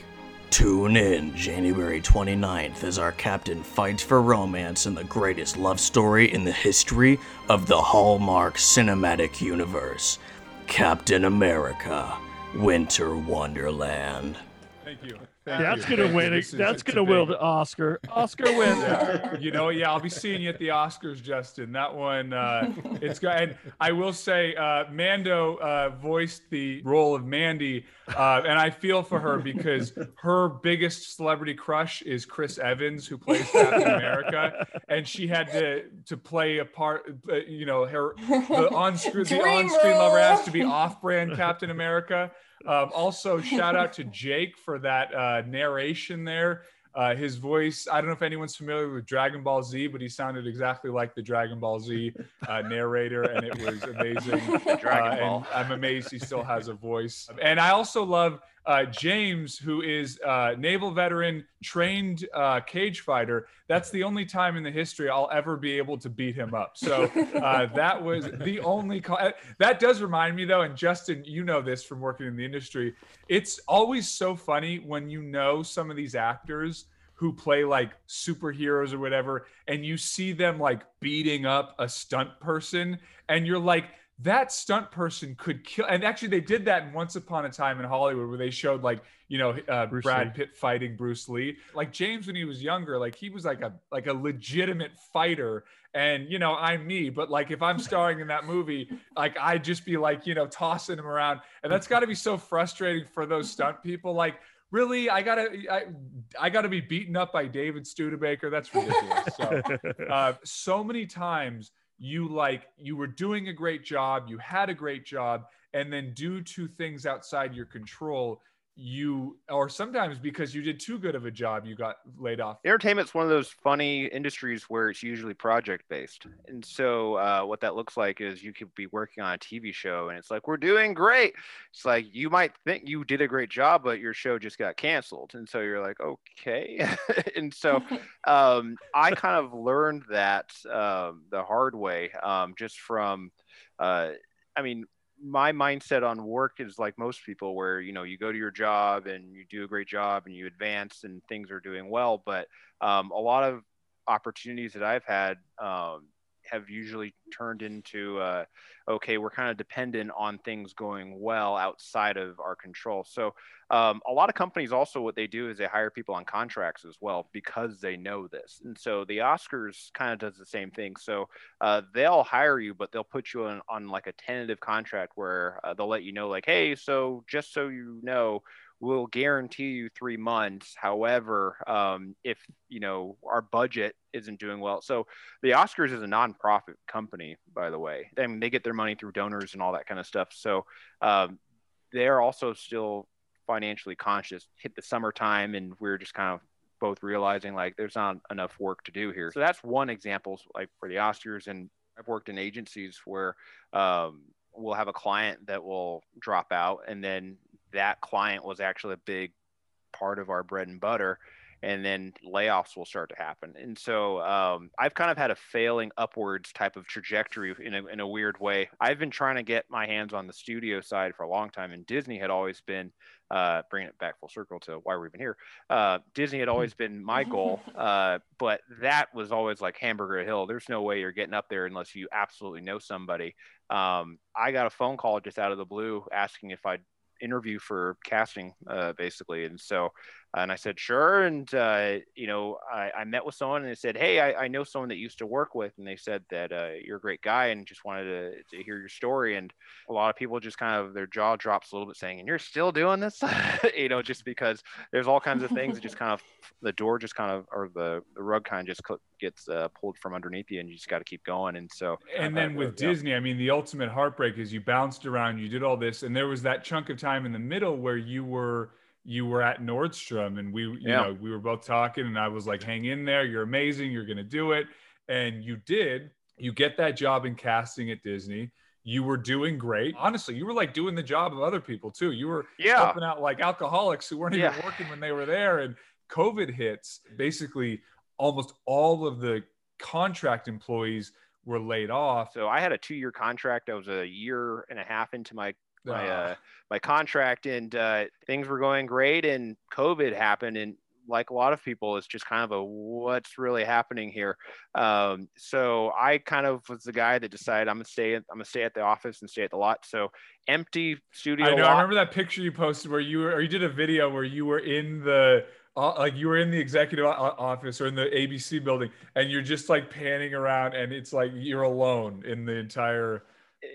Tune in January 29th as our captain fights for romance in the greatest love story in the history of the Hallmark Cinematic Universe Captain America Winter Wonderland. Thank you. That's gonna win it. That's gonna win the Oscar. Oscar wins. Yeah. You know, yeah, I'll be seeing you at the Oscars, Justin. That one, uh, it's good. And I will say, uh, Mando uh, voiced the role of Mandy, uh, and I feel for her because her biggest celebrity crush is Chris Evans, who plays Captain America, and she had to to play a part. uh, You know, her the on screen the Dream on screen lover has to be off brand Captain America. Um, also, shout out to Jake for that uh, narration there. Uh, his voice, I don't know if anyone's familiar with Dragon Ball Z, but he sounded exactly like the Dragon Ball Z uh, narrator, and it was amazing. Dragon Uh, Ball. And I'm amazed he still has a voice. And I also love uh, James, who is uh, naval veteran, trained uh, cage fighter. That's the only time in the history I'll ever be able to beat him up. So uh, that was the only. Co- uh, that does remind me though, and Justin, you know this from working in the industry. It's always so funny when you know some of these actors who play like superheroes or whatever, and you see them like beating up a stunt person, and you're like, that stunt person could kill. And actually, they did that in Once Upon a Time in Hollywood, where they showed like you know uh, Brad Lee. Pitt fighting Bruce Lee. Like James when he was younger, like he was like a like a legitimate fighter. And you know, I'm me, but like if I'm starring in that movie, like I'd just be like you know tossing him around, and that's got to be so frustrating for those stunt people. Like really i gotta I, I gotta be beaten up by david studebaker that's ridiculous so uh, so many times you like you were doing a great job you had a great job and then due to things outside your control you or sometimes because you did too good of a job you got laid off. Entertainment's one of those funny industries where it's usually project based and so uh, what that looks like is you could be working on a tv show and it's like we're doing great. It's like you might think you did a great job but your show just got canceled. And so you're like okay. And so um, i kind of learned that um, the hard way um, just from uh, i mean my mindset on work is like most people where you know you go to your job and you do a great job and you advance and things are doing well but um, a lot of opportunities that i've had um, have usually turned into uh, okay, we're kind of dependent on things going well outside of our control. So um, a lot of companies also what they do is they hire people on contracts as well because they know this. And so the Oscars kind of does the same thing. So uh, they'll hire you, but they'll put you on, on like a tentative contract where uh, they'll let you know like, hey, so just so you know we'll guarantee you three months. However, um, if you know our budget isn't doing well, so the Oscars is a nonprofit company, by the way. I mean, they get their money through donors and all that kind of stuff. So um, they're also still financially conscious. Hit the summertime, and we're just kind of both realizing like there's not enough work to do here. So that's one example, like for the Oscars, and I've worked in agencies where um, we'll have a client that will drop out, and then that client was actually a big part of our bread and butter and then layoffs will start to happen. And so um, I've kind of had a failing upwards type of trajectory in a, in a weird way. I've been trying to get my hands on the studio side for a long time, and Disney had always been uh, bringing it back full circle to why we're even here. Uh, Disney had always been my goal, uh, but that was always like Hamburger Hill. There's no way you're getting up there unless you absolutely know somebody. Um, I got a phone call just out of the blue asking if I'd interview for casting, uh, basically. And so, and I said, sure. And, uh, you know, I, I, met with someone and they said, Hey, I, I, know someone that used to work with, and they said that uh, you're a great guy and just wanted to, to, hear your story. And a lot of people just kind of, their jaw drops a little bit saying, and you're still doing this, you know, just because there's all kinds of things that just kind of, the door just kind of, or the, the rug kind of just gets uh, pulled from underneath you and you just got to keep going. And so, and then with Disney, I mean, the ultimate heartbreak is you bounced around, you did all this, and there was that chunk of time in the middle where you were, you were at Nordstrom and we, you yeah. know, we were both talking and I was like, hang in there. You're amazing. You're going to do it. And you did, you get that job in casting at Disney. You were doing great. Honestly, you were like doing the job of other people too. You were yeah. helping out like alcoholics who weren't yeah. even working when they were there. And COVID hits, basically almost all of the contract employees were laid off. So I had a two year contract. I was a year and a half into my my uh, my contract, and uh, things were going great. And COVID happened, and like a lot of people, it's just kind of a what's really happening here. Um, so I kind of was the guy that decided I'm gonna stay. I'm gonna stay at the office and stay at the lot. So empty studio. I know. Lot. I remember that picture you posted where you were, or you did a video where you were in the uh, like you were in the executive office or in the ABC building, and you're just like panning around, and it's like you're alone in the entire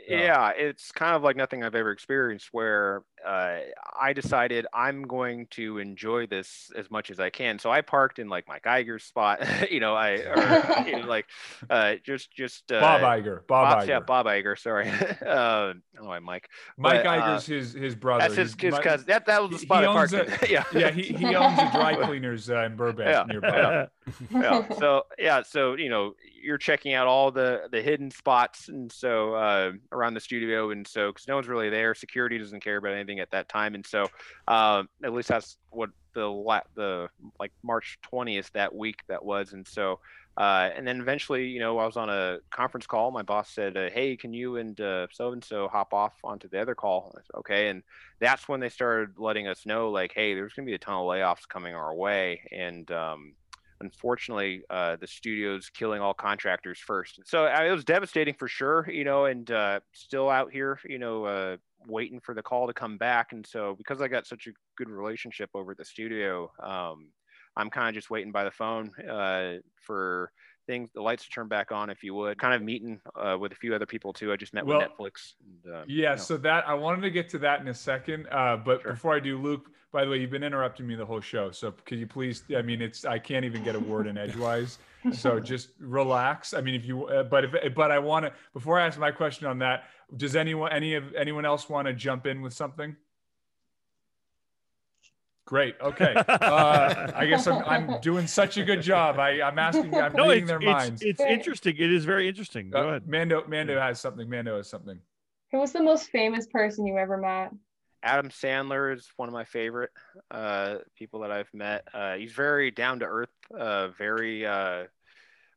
yeah, it's kind of like nothing I've ever experienced where uh, I decided I'm going to enjoy this as much as I can. So I parked in like Mike Iger's spot, you know, I or, you know, like uh, just just uh, Bob Iger, Bob, Bob Iger, yeah, Bob Iger. Sorry, uh, oh, I'm Mike. Mike but, Iger's uh, his his brother. That's his his cousin. That that was the spot I parked. A, yeah, yeah, he, he owns a dry cleaners uh, in Burbank yeah, nearby. Yeah. yeah. So yeah, so you know, you're checking out all the the hidden spots, and so uh, around the studio, and so because no one's really there, security doesn't care about anything at that time, and so um, at least that's what the the like March 20th that week that was, and so uh, and then eventually, you know, I was on a conference call. My boss said, uh, "Hey, can you and so and so hop off onto the other call?" Said, okay, and that's when they started letting us know, like, "Hey, there's going to be a ton of layoffs coming our way," and um, unfortunately, uh, the studio's killing all contractors first. So it was devastating for sure, you know, and uh, still out here, you know, uh, waiting for the call to come back. And so because I got such a good relationship over at the studio, um, I'm kind of just waiting by the phone uh, for things, the lights to turn back on, if you would. Kind of meeting uh, with a few other people too. I just met well, with Netflix. And, uh, yeah, you know. so that I wanted to get to that in a second, uh, but sure. before I do, Luke. By the way, you've been interrupting me the whole show, so could you please? I mean, it's I can't even get a word in edgewise, so just relax. I mean, if you, uh, but if but I want to before I ask my question on that, does anyone any of anyone else want to jump in with something? Great. Okay. Uh, I guess I'm, I'm doing such a good job. I, I'm asking. I'm no, reading their it's, minds. It's interesting. It is very interesting. Go uh, ahead. Mando. Mando has something. Mando has something. Who was the most famous person you ever met? Adam Sandler is one of my favorite uh, people that I've met. Uh, he's very down to earth. Uh, very uh,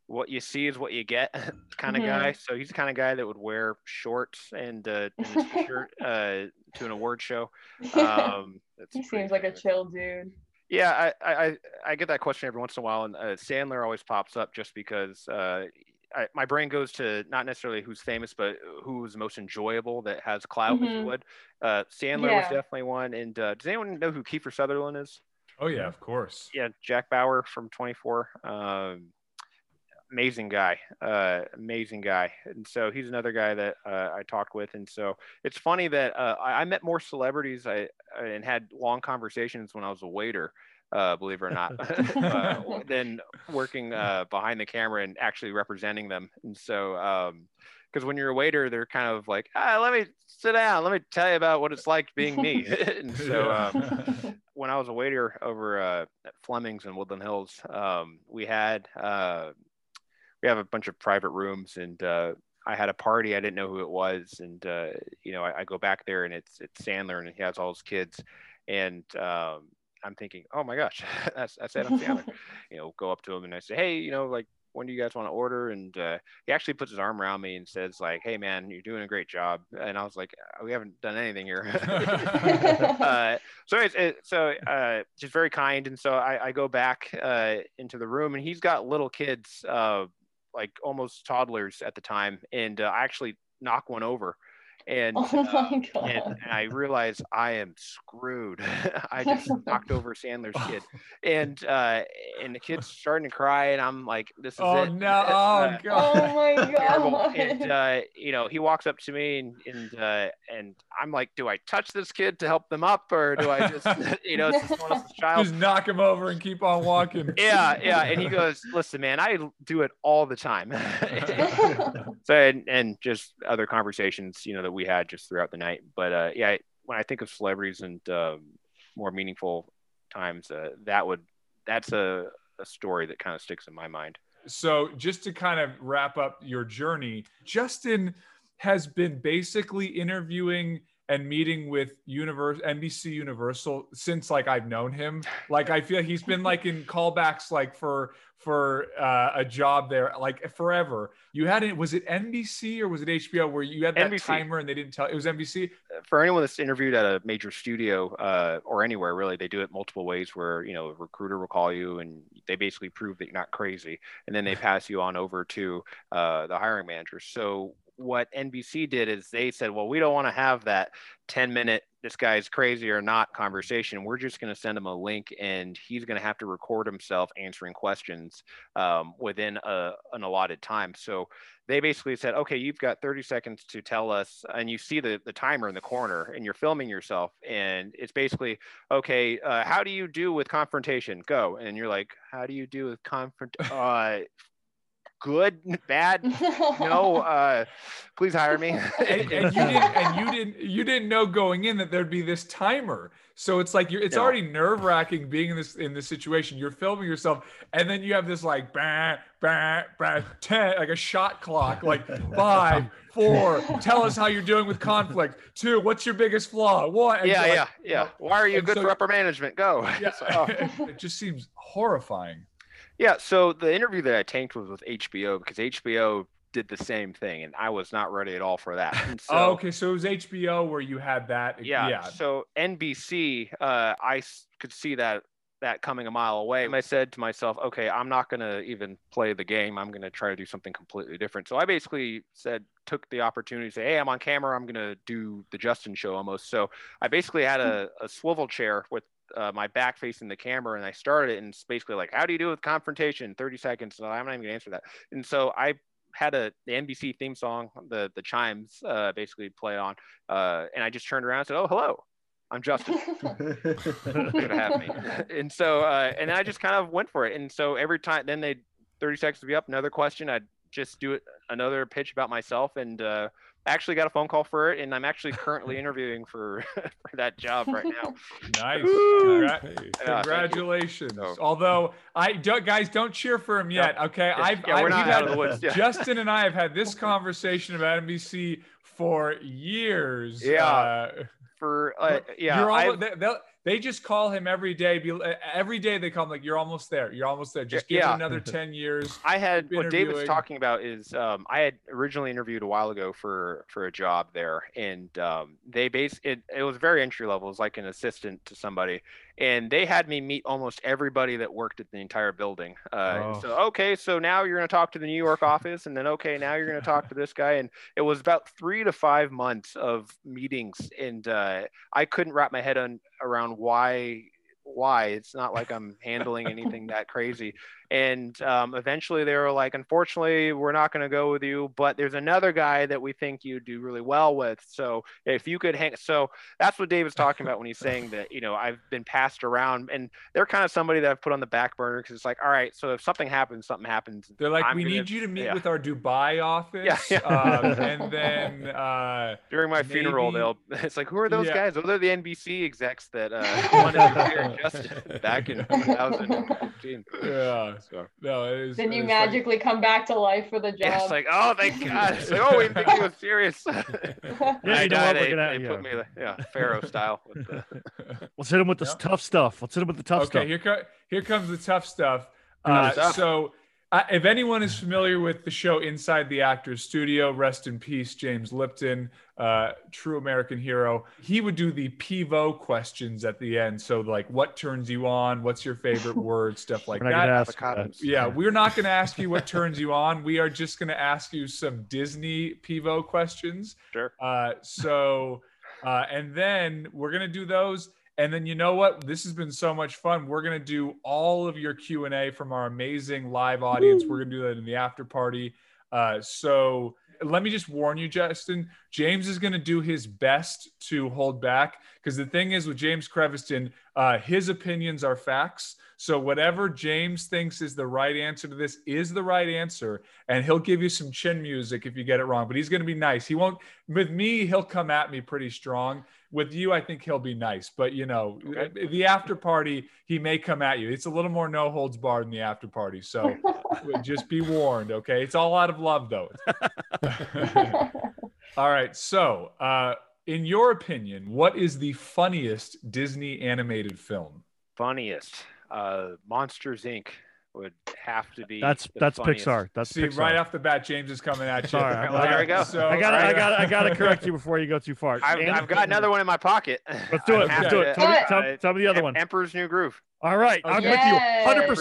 what you see is what you get kind of mm-hmm. guy. So he's the kind of guy that would wear shorts and, and shirt to an award show. Um, he seems like a chill dude. Yeah, I, I I get that question every once in a while, and uh, Sandler always pops up just because uh, I, my brain goes to not necessarily who's famous, but who's most enjoyable that has clout, if you Mhm. would. Uh, Sandler was definitely one. And uh, does anyone know who Kiefer Sutherland is? Oh yeah, of course. Yeah, Jack Bauer from 24. Um, amazing guy, uh, amazing guy. And so he's another guy that uh, I talked with. And so it's funny that uh, I, I met more celebrities I, and had long conversations when I was a waiter. Uh, believe it or not, uh, than working uh, behind the camera and actually representing them. And so, because when you're a waiter, they're kind of like, ah, let me sit down, let me tell you about what it's like being me. and so, um, when I was a waiter over uh, at Fleming's in Woodland Hills, um, we had uh, we have a bunch of private rooms, and uh, I had a party. I didn't know who it was, and uh, you know, I, I go back there, and it's it's Sandler, and he has all his kids, and um, I'm thinking, oh my gosh, that's that's Adam Sandler. you know, go up to him and I say, hey, you know, like when do you guys want to order? And uh, he actually puts his arm around me and says, like, hey man, you're doing a great job. And I was like, we haven't done anything here. uh, so it's it, so uh, just very kind. And so I, I go back uh, into the room, and he's got little kids, uh, like almost toddlers at the time, and uh, I actually knock one over. And, Oh my uh, God. and, and I realize I am screwed. I just knocked over Sandler's kid, and uh, and the kid's starting to cry, and I'm like, "This is Oh it." no! Uh, Oh Oh god! my terrible. god. And uh, you know, he walks up to me and and uh, and I'm like, do I touch this kid to help them up, or do I just you know, it's just one else's child? Just knock him over and keep on walking. Yeah, yeah. And he goes, listen, man, I do it all the time. so and, and just other conversations, you know, that we had just throughout the night. But uh, yeah, when I think of celebrities and um, more meaningful times, uh, that would that's a, a story that kind of sticks in my mind. So, just to kind of wrap up your journey, Justin has been basically interviewing and meeting with Universe NBC Universal since like I've known him. Like I feel he's been like in callbacks like for for uh, a job there like forever. You had it was it NBC or was it HBO where you had that NBC. timer and they didn't tell it was NBC. for anyone that's interviewed at a major studio uh, or anywhere really they do it multiple ways where you know a recruiter will call you and they basically prove that you're not crazy and then they pass you on over to uh, the hiring manager so what nbc did is they said well we don't want to have that 10 minute this guy's crazy or not conversation we're just going to send him a link and he's going to have to record himself answering questions um, within a, an allotted time so they basically said, okay, you've got 30 seconds to tell us, and you see the, the timer in the corner and you're filming yourself. And it's basically, okay, uh, how do you do with confrontation? Go. And you're like, how do you do with confront? Uh, good, bad, no, uh, please hire me. and, and you didn't and you didn't you didn't know going in that there'd be this timer so it's like you're it's No. already nerve-wracking being in this in this situation you're filming yourself and then you have this like bah, bah, bah, 10 like a shot clock like five four tell us how you're doing with conflict two what's your biggest flaw one yeah, you're yeah, like, yeah. Why are you good so- for upper management? Go. yeah So, oh. it just seems horrifying Yeah, so the interview that I tanked was with HBO because HBO did the same thing, and I was not ready at all for that. So, oh, okay so it was hbo where you had that yeah, yeah So NBC, uh, I could see that that coming a mile away. And I said to myself, okay, I'm not going to even play the game. I'm going to try to do something completely different. So I basically said, took the opportunity to say, hey, I'm on camera. I'm going to do the Justin show almost. So I basically had a, a swivel chair with uh, my back facing the camera and I started it and it's basically like, how do you do with confrontation? 30 seconds. So I'm not even gonna answer that. And so I had a the NBC theme song, the the chimes uh, basically play on, uh, and I just turned around and said, "Oh, hello, I'm Justin. Good to have me." and so, uh, and I just kind of went for it. And so every time, then they 30 seconds to be up, another question. I'd just do it, another pitch about myself, and uh, I actually got a phone call for it, and I'm actually currently interviewing for for that job right now. nice Congra- Yeah. Congratulations. So- Although I don't, guys, don't cheer for him yet. Okay, Yeah, I've, yeah, I, we're we've had, of the woods. Justin and I have had this conversation about NBC for years. Yeah. Uh, for uh, yeah. You're almost, they, they'll- just call him every day. Be, uh, every day they call him like, "You're almost there. You're almost there. Just give Yeah. another ten years." I had what David's interviewing. talking about is um, I had originally interviewed a while ago for for a job there, and um, they base it. It was very entry level. It was like an assistant to somebody, and they had me meet almost everybody that worked at the entire building. Uh, Oh. So okay, so now you're going to talk to the New York office, and then okay, now you're going to talk to this guy, and it was about three to five months of meetings, and uh, I couldn't wrap my head on around why why it's not like i'm handling anything that crazy and um, eventually they were like unfortunately we're not going to go with you but there's another guy that we think you do really well with so if you could hang so that's what david's talking about when he's saying that you know i've been passed around and they're kind of somebody that i've put on the back burner because it's like all right so if something happens something happens They're like, I'm "We gonna- need you to meet yeah. with our Dubai office." Yeah, yeah. Um, and then uh, during my funeral they'll it's like who are those guys those are the nbc execs that uh wanted to hear justice back in 2015 yeah, so no, it is. Then you is funny. magically come back to life for the job. Yeah, it's like, oh, thank God. It's like, oh, we didn't think he was serious. Yeah, I you know died. what? We're They, gonna- they yeah. put me, yeah, Pharaoh style. With the, Let's hit him with the Yeah. tough stuff. Let's hit him with the tough okay, stuff. here co- here comes the tough stuff. Uh, stuff. so, uh, if anyone is familiar with the show Inside the Actors Studio, rest in peace, James Lipton, uh, true American hero. He would do the Pivot questions at the end. So, like, what turns you on? What's your favorite word? Stuff like We're not gonna that. ask that. Yeah, we're not going to ask you what turns you on. We are just going to ask you some Disney Pivot questions. Sure. Uh, so, uh, and then we're gonna do those, and then you know what? This has been so much fun. We're gonna do all of your Q and A from our amazing live audience. We're gonna do that in the after party. Uh, so let me just warn you, Justin. James is gonna do his best to hold back because the thing is with James Creviston, uh, his opinions are facts. So whatever James thinks is the right answer to this is the right answer, and he'll give you some chin music if you get it wrong. But he's going to be nice. He won't. With me, he'll come at me pretty strong. With you, I think he'll be nice. But you know, the after party, he may come at you. It's a little more no holds barred in the after party. So just be warned, okay? It's all out of love, though. all right. So, uh, in your opinion, what is the funniest Disney animated film? Funniest. Uh, Monsters Inc. would have to be. That's that's funniest. Pixar. That's See, Pixar. right off the bat, James is coming at you. Sorry, I- Well, there we go. So, I got to I got I got to correct you before you go too far. I've, And- I've got another one in my pocket. Let's do it. Let's do it. Tell me, Uh, tell, tell me the other Em- one. Emperor's New Groove. All right, I'm with you.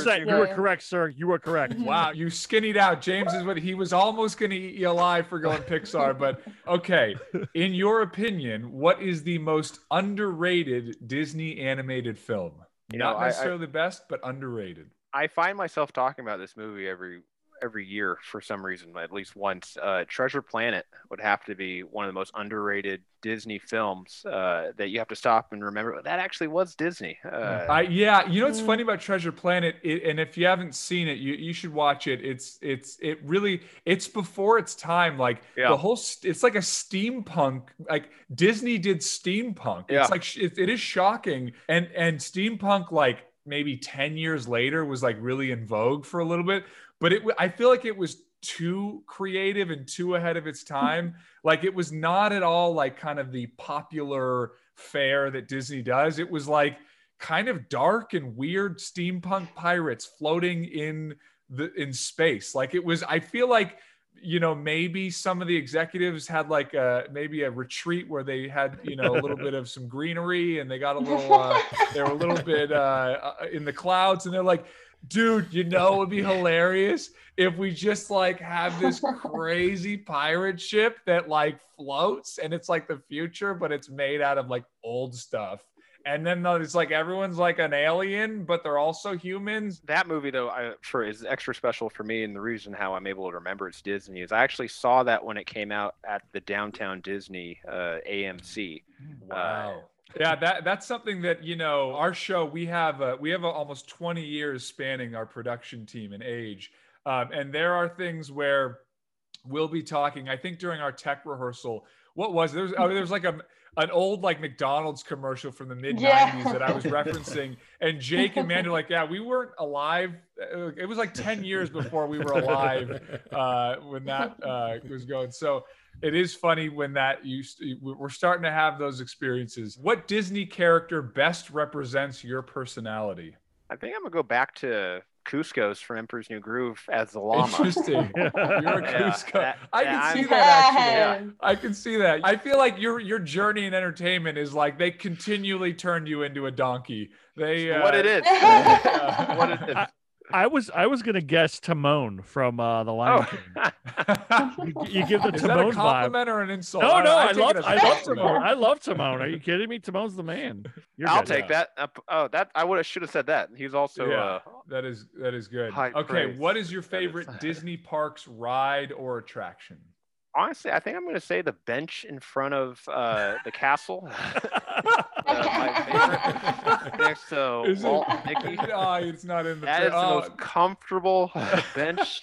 100%. You were correct, sir. You were correct. Wow, you skinnied out. James is what he was almost going to eat you alive for going Pixar. But okay, in your opinion, what is the most underrated Disney animated film? You Not know, I- I- necessarily the best, but underrated. I find myself talking about this movie every every year for some reason, at least once. Uh, Treasure Planet would have to be one of the most underrated Disney films uh, that you have to stop and remember that actually was Disney. Uh, I yeah, you know what's funny about Treasure Planet, it, and if you haven't seen it, you you should watch it. It's it's it really it's before its time. Like Yeah. the whole, it's like a steampunk. Like Disney did steampunk. Yeah. It's like it, it is shocking, and and steampunk like maybe ten years later was like really in vogue for a little bit, but it I feel like it was too creative and too ahead of its time. like it was not at all like kind of the popular fare that Disney does. It was like kind of dark and weird steampunk pirates floating in the in space. Like it was I feel like you know maybe some of the executives had like a maybe a retreat where they had you know a little bit of some greenery and they got a little uh, they were a little bit uh, uh, in the clouds and they're like dude you know it would be hilarious if we just like have this crazy pirate ship that like floats and it's like the future but it's made out of like old stuff and then it's like everyone's like an alien but they're also humans that movie though I, for is extra special for me and the reason how i'm able to remember it's disney is i actually saw that when it came out at the downtown disney uh, amc Wow. yeah, that that's something that you know. Our show we have uh, we have uh, almost 20 years spanning our production team and age, um, and there are things where we'll be talking. I think during our tech rehearsal, what was there was oh, there was like a an old like McDonald's commercial from the mid 90s Yeah. that I was referencing, and Jake and Mandy were like, yeah, we weren't alive. It was like 10 years before we were alive uh, when that uh, was going. So it is funny when that you st- we're starting to have those experiences. What Disney character best represents your personality? I think I'm gonna go back to Kuzco's from Emperor's New Groove as the llama. Interesting. You're a Yeah, Kuzco. that- I yeah, can see I'm- that actually. Yeah. I can see that. I feel like your your journey in entertainment is like they continually turn you into a donkey. They uh, what it is. Yeah. what it is. I was I was gonna guess Timon from uh, the Lion Oh. King. You, you give the is that a Timon vibe. compliment or an insult? No, no, I, take love it as a I love. Timon. I love Timon. Are you kidding me? Timon's the man. You're I'll good. take that. Uh, oh, that I would have should have said that. He's also Yeah. uh, That is that is good. Okay, praise. what is your That is- favorite Disney parks ride or attraction? honestly. I think I'm gonna say the bench in front of uh, the castle. uh, my favorite, next to Is Walt and Mickey. Oh, it's not in the. That is the oh, most comfortable bench.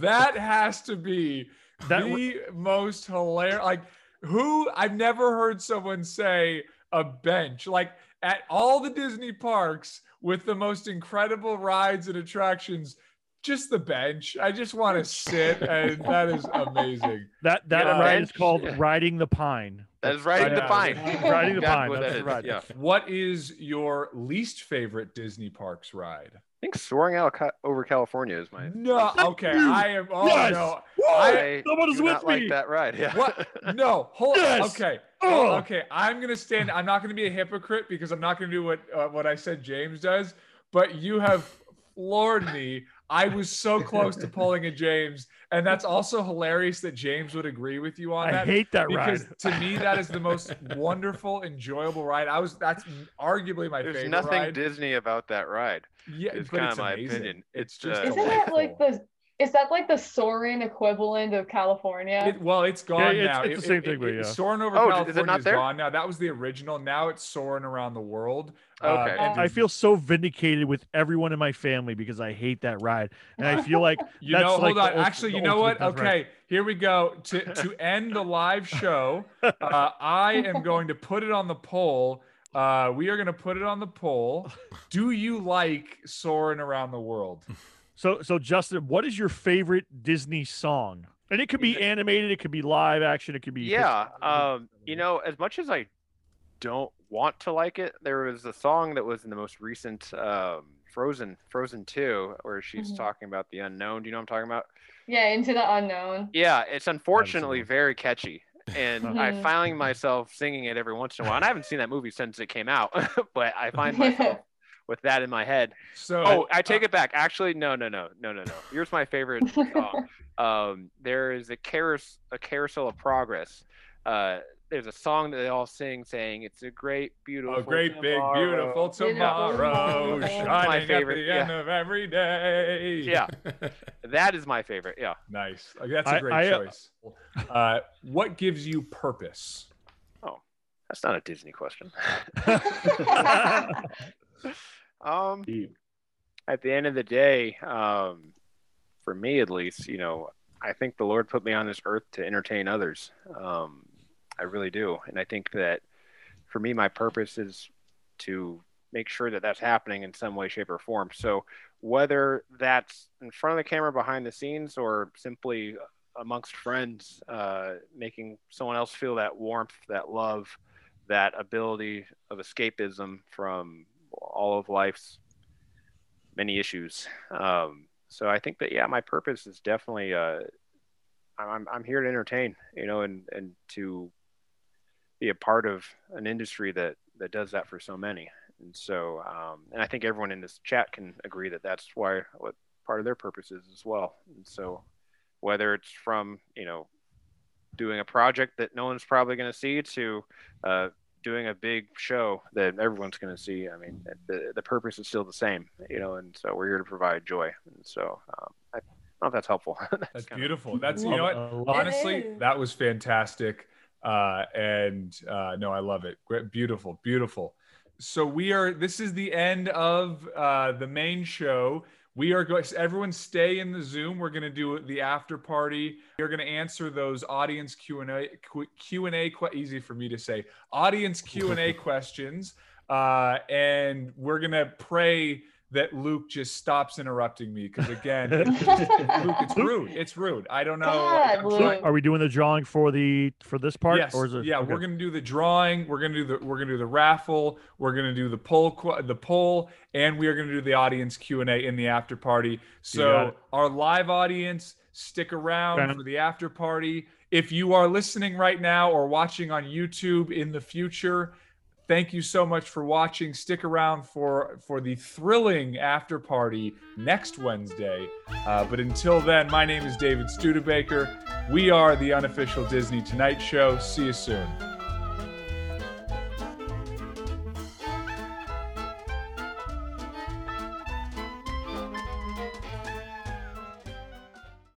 that has to be That the most hilarious. Like, who I've never heard someone say a bench like at all the Disney parks with the most incredible rides and attractions. Just the bench. I just want to sit, and that is amazing. That that Yeah. ride is called riding the pine. That is riding the pine. Riding the pine. what That's that the. Yeah. What is your least favorite Disney parks ride? I think soaring out Ca- over California is my. No, okay, I am. Oh Yes! no, I someone is do with not like me. that ride. Yeah. What? No, hold Yes. Okay. Oh. Oh, okay. I'm gonna stand. I'm not gonna be a hypocrite because I'm not gonna do what uh, what I said James does. But you have floored me. I was so close to pulling a James, and that's also hilarious that James would agree with you on that. I hate that because ride. to me that is the most wonderful, enjoyable ride. I was that's arguably my There's favorite There's nothing ride. Disney about that ride. yeah, It's kind of my opinion. It's It's just uh, Isn't that like the is that like the Soarin' equivalent of California? It, well, it's gone it's- now. it's the same thing, but yeah. Soaring over Oh, is it California not is there? gone now. That was the original. Now it's soaring around the world. Uh, Okay. and I feel so vindicated with everyone in my family because I hate that ride, and I feel like You that's know, like hold on. ult- Actually, you know what? ultimate best ride. Okay, here we go. To to end the live show, uh, I am going to put it on the poll. Uh, we are going to put it on the poll. Do you like soaring around the world? So, so Justin, what is your favorite Disney song? And it could be animated, it could be live action, it could be Yeah. Um, you know, as much as I don't want to like it, there was a song that was in the most recent um, Frozen, Frozen 2, where she's Mhm. talking about the unknown. Do you know what I'm talking about? yeah, into the unknown. Yeah, it's unfortunately very catchy. And I Mhm. find myself singing it every once in a while. And I haven't seen that movie since it came out, but I find myself with that in my head. So, Oh, I take uh, it back. Actually, no, no, no, no, no, no. Here's my favorite song. Um, there is a carousel, a carousel of progress. Uh, there's a song that they all sing, saying "It's a great, beautiful, A great big beautiful tomorrow, My shining favorite, at the yeah. end of every day. Yeah, that is my favorite. Yeah. Nice. Like, that's a great I, uh, choice. Uh, what gives you purpose? Oh that's not a Disney question. um, at the end of the day, um, for me at least, you know, I think the Lord put me on this earth to entertain others. Um, I really do, and I think that for me, my purpose is to make sure that that's happening in some way, shape, or form. So whether that's in front of the camera, behind the scenes, or simply amongst friends, uh, making someone else feel that warmth, that love, that ability of escapism from all of life's many issues. Um, so I think that yeah, my purpose is definitely uh, I'm I'm here to entertain, you know, and and to be a part of an industry that that does that for so many. And so um, and I think everyone in this chat can agree that that's why what part of their purpose is as well. And so whether it's from you know doing a project that no one's probably going to see to uh, doing a big show that everyone's going to see. I mean, the, the purpose is still the same, you know, and so we're here to provide joy. And so um, I don't know if that's helpful. That's kinda- beautiful. That's you know what. I love it. Honestly, that was fantastic. Uh, and uh, no, I love it. Great, beautiful, beautiful. So we are. This is the end of uh, the main show. We are going. Everyone, stay in the Zoom. We're going to do the after party. We're going to answer those audience Q and A Q and A. quite Easy for me to say. Audience Q and A questions. Uh, and we're gonna pray that Luke just stops interrupting me because again, Luke, it's rude. It's rude. I don't know. God, I'm Luke. trying- Are we doing the drawing for the for this part? Yes. Or is it, yeah, okay. we're gonna do the drawing. We're gonna do the we're gonna do the raffle. We're gonna do the poll the poll, and we are gonna do the audience Q and A in the after party. So our live audience, stick around Okay. for the after party. If you are listening right now or watching on YouTube in the future, thank you so much for watching. Stick around for for the thrilling after party next Wednesday. Uh, but until then, my name is David Studebaker. We are the unofficial Disney Tonight Show. See you soon.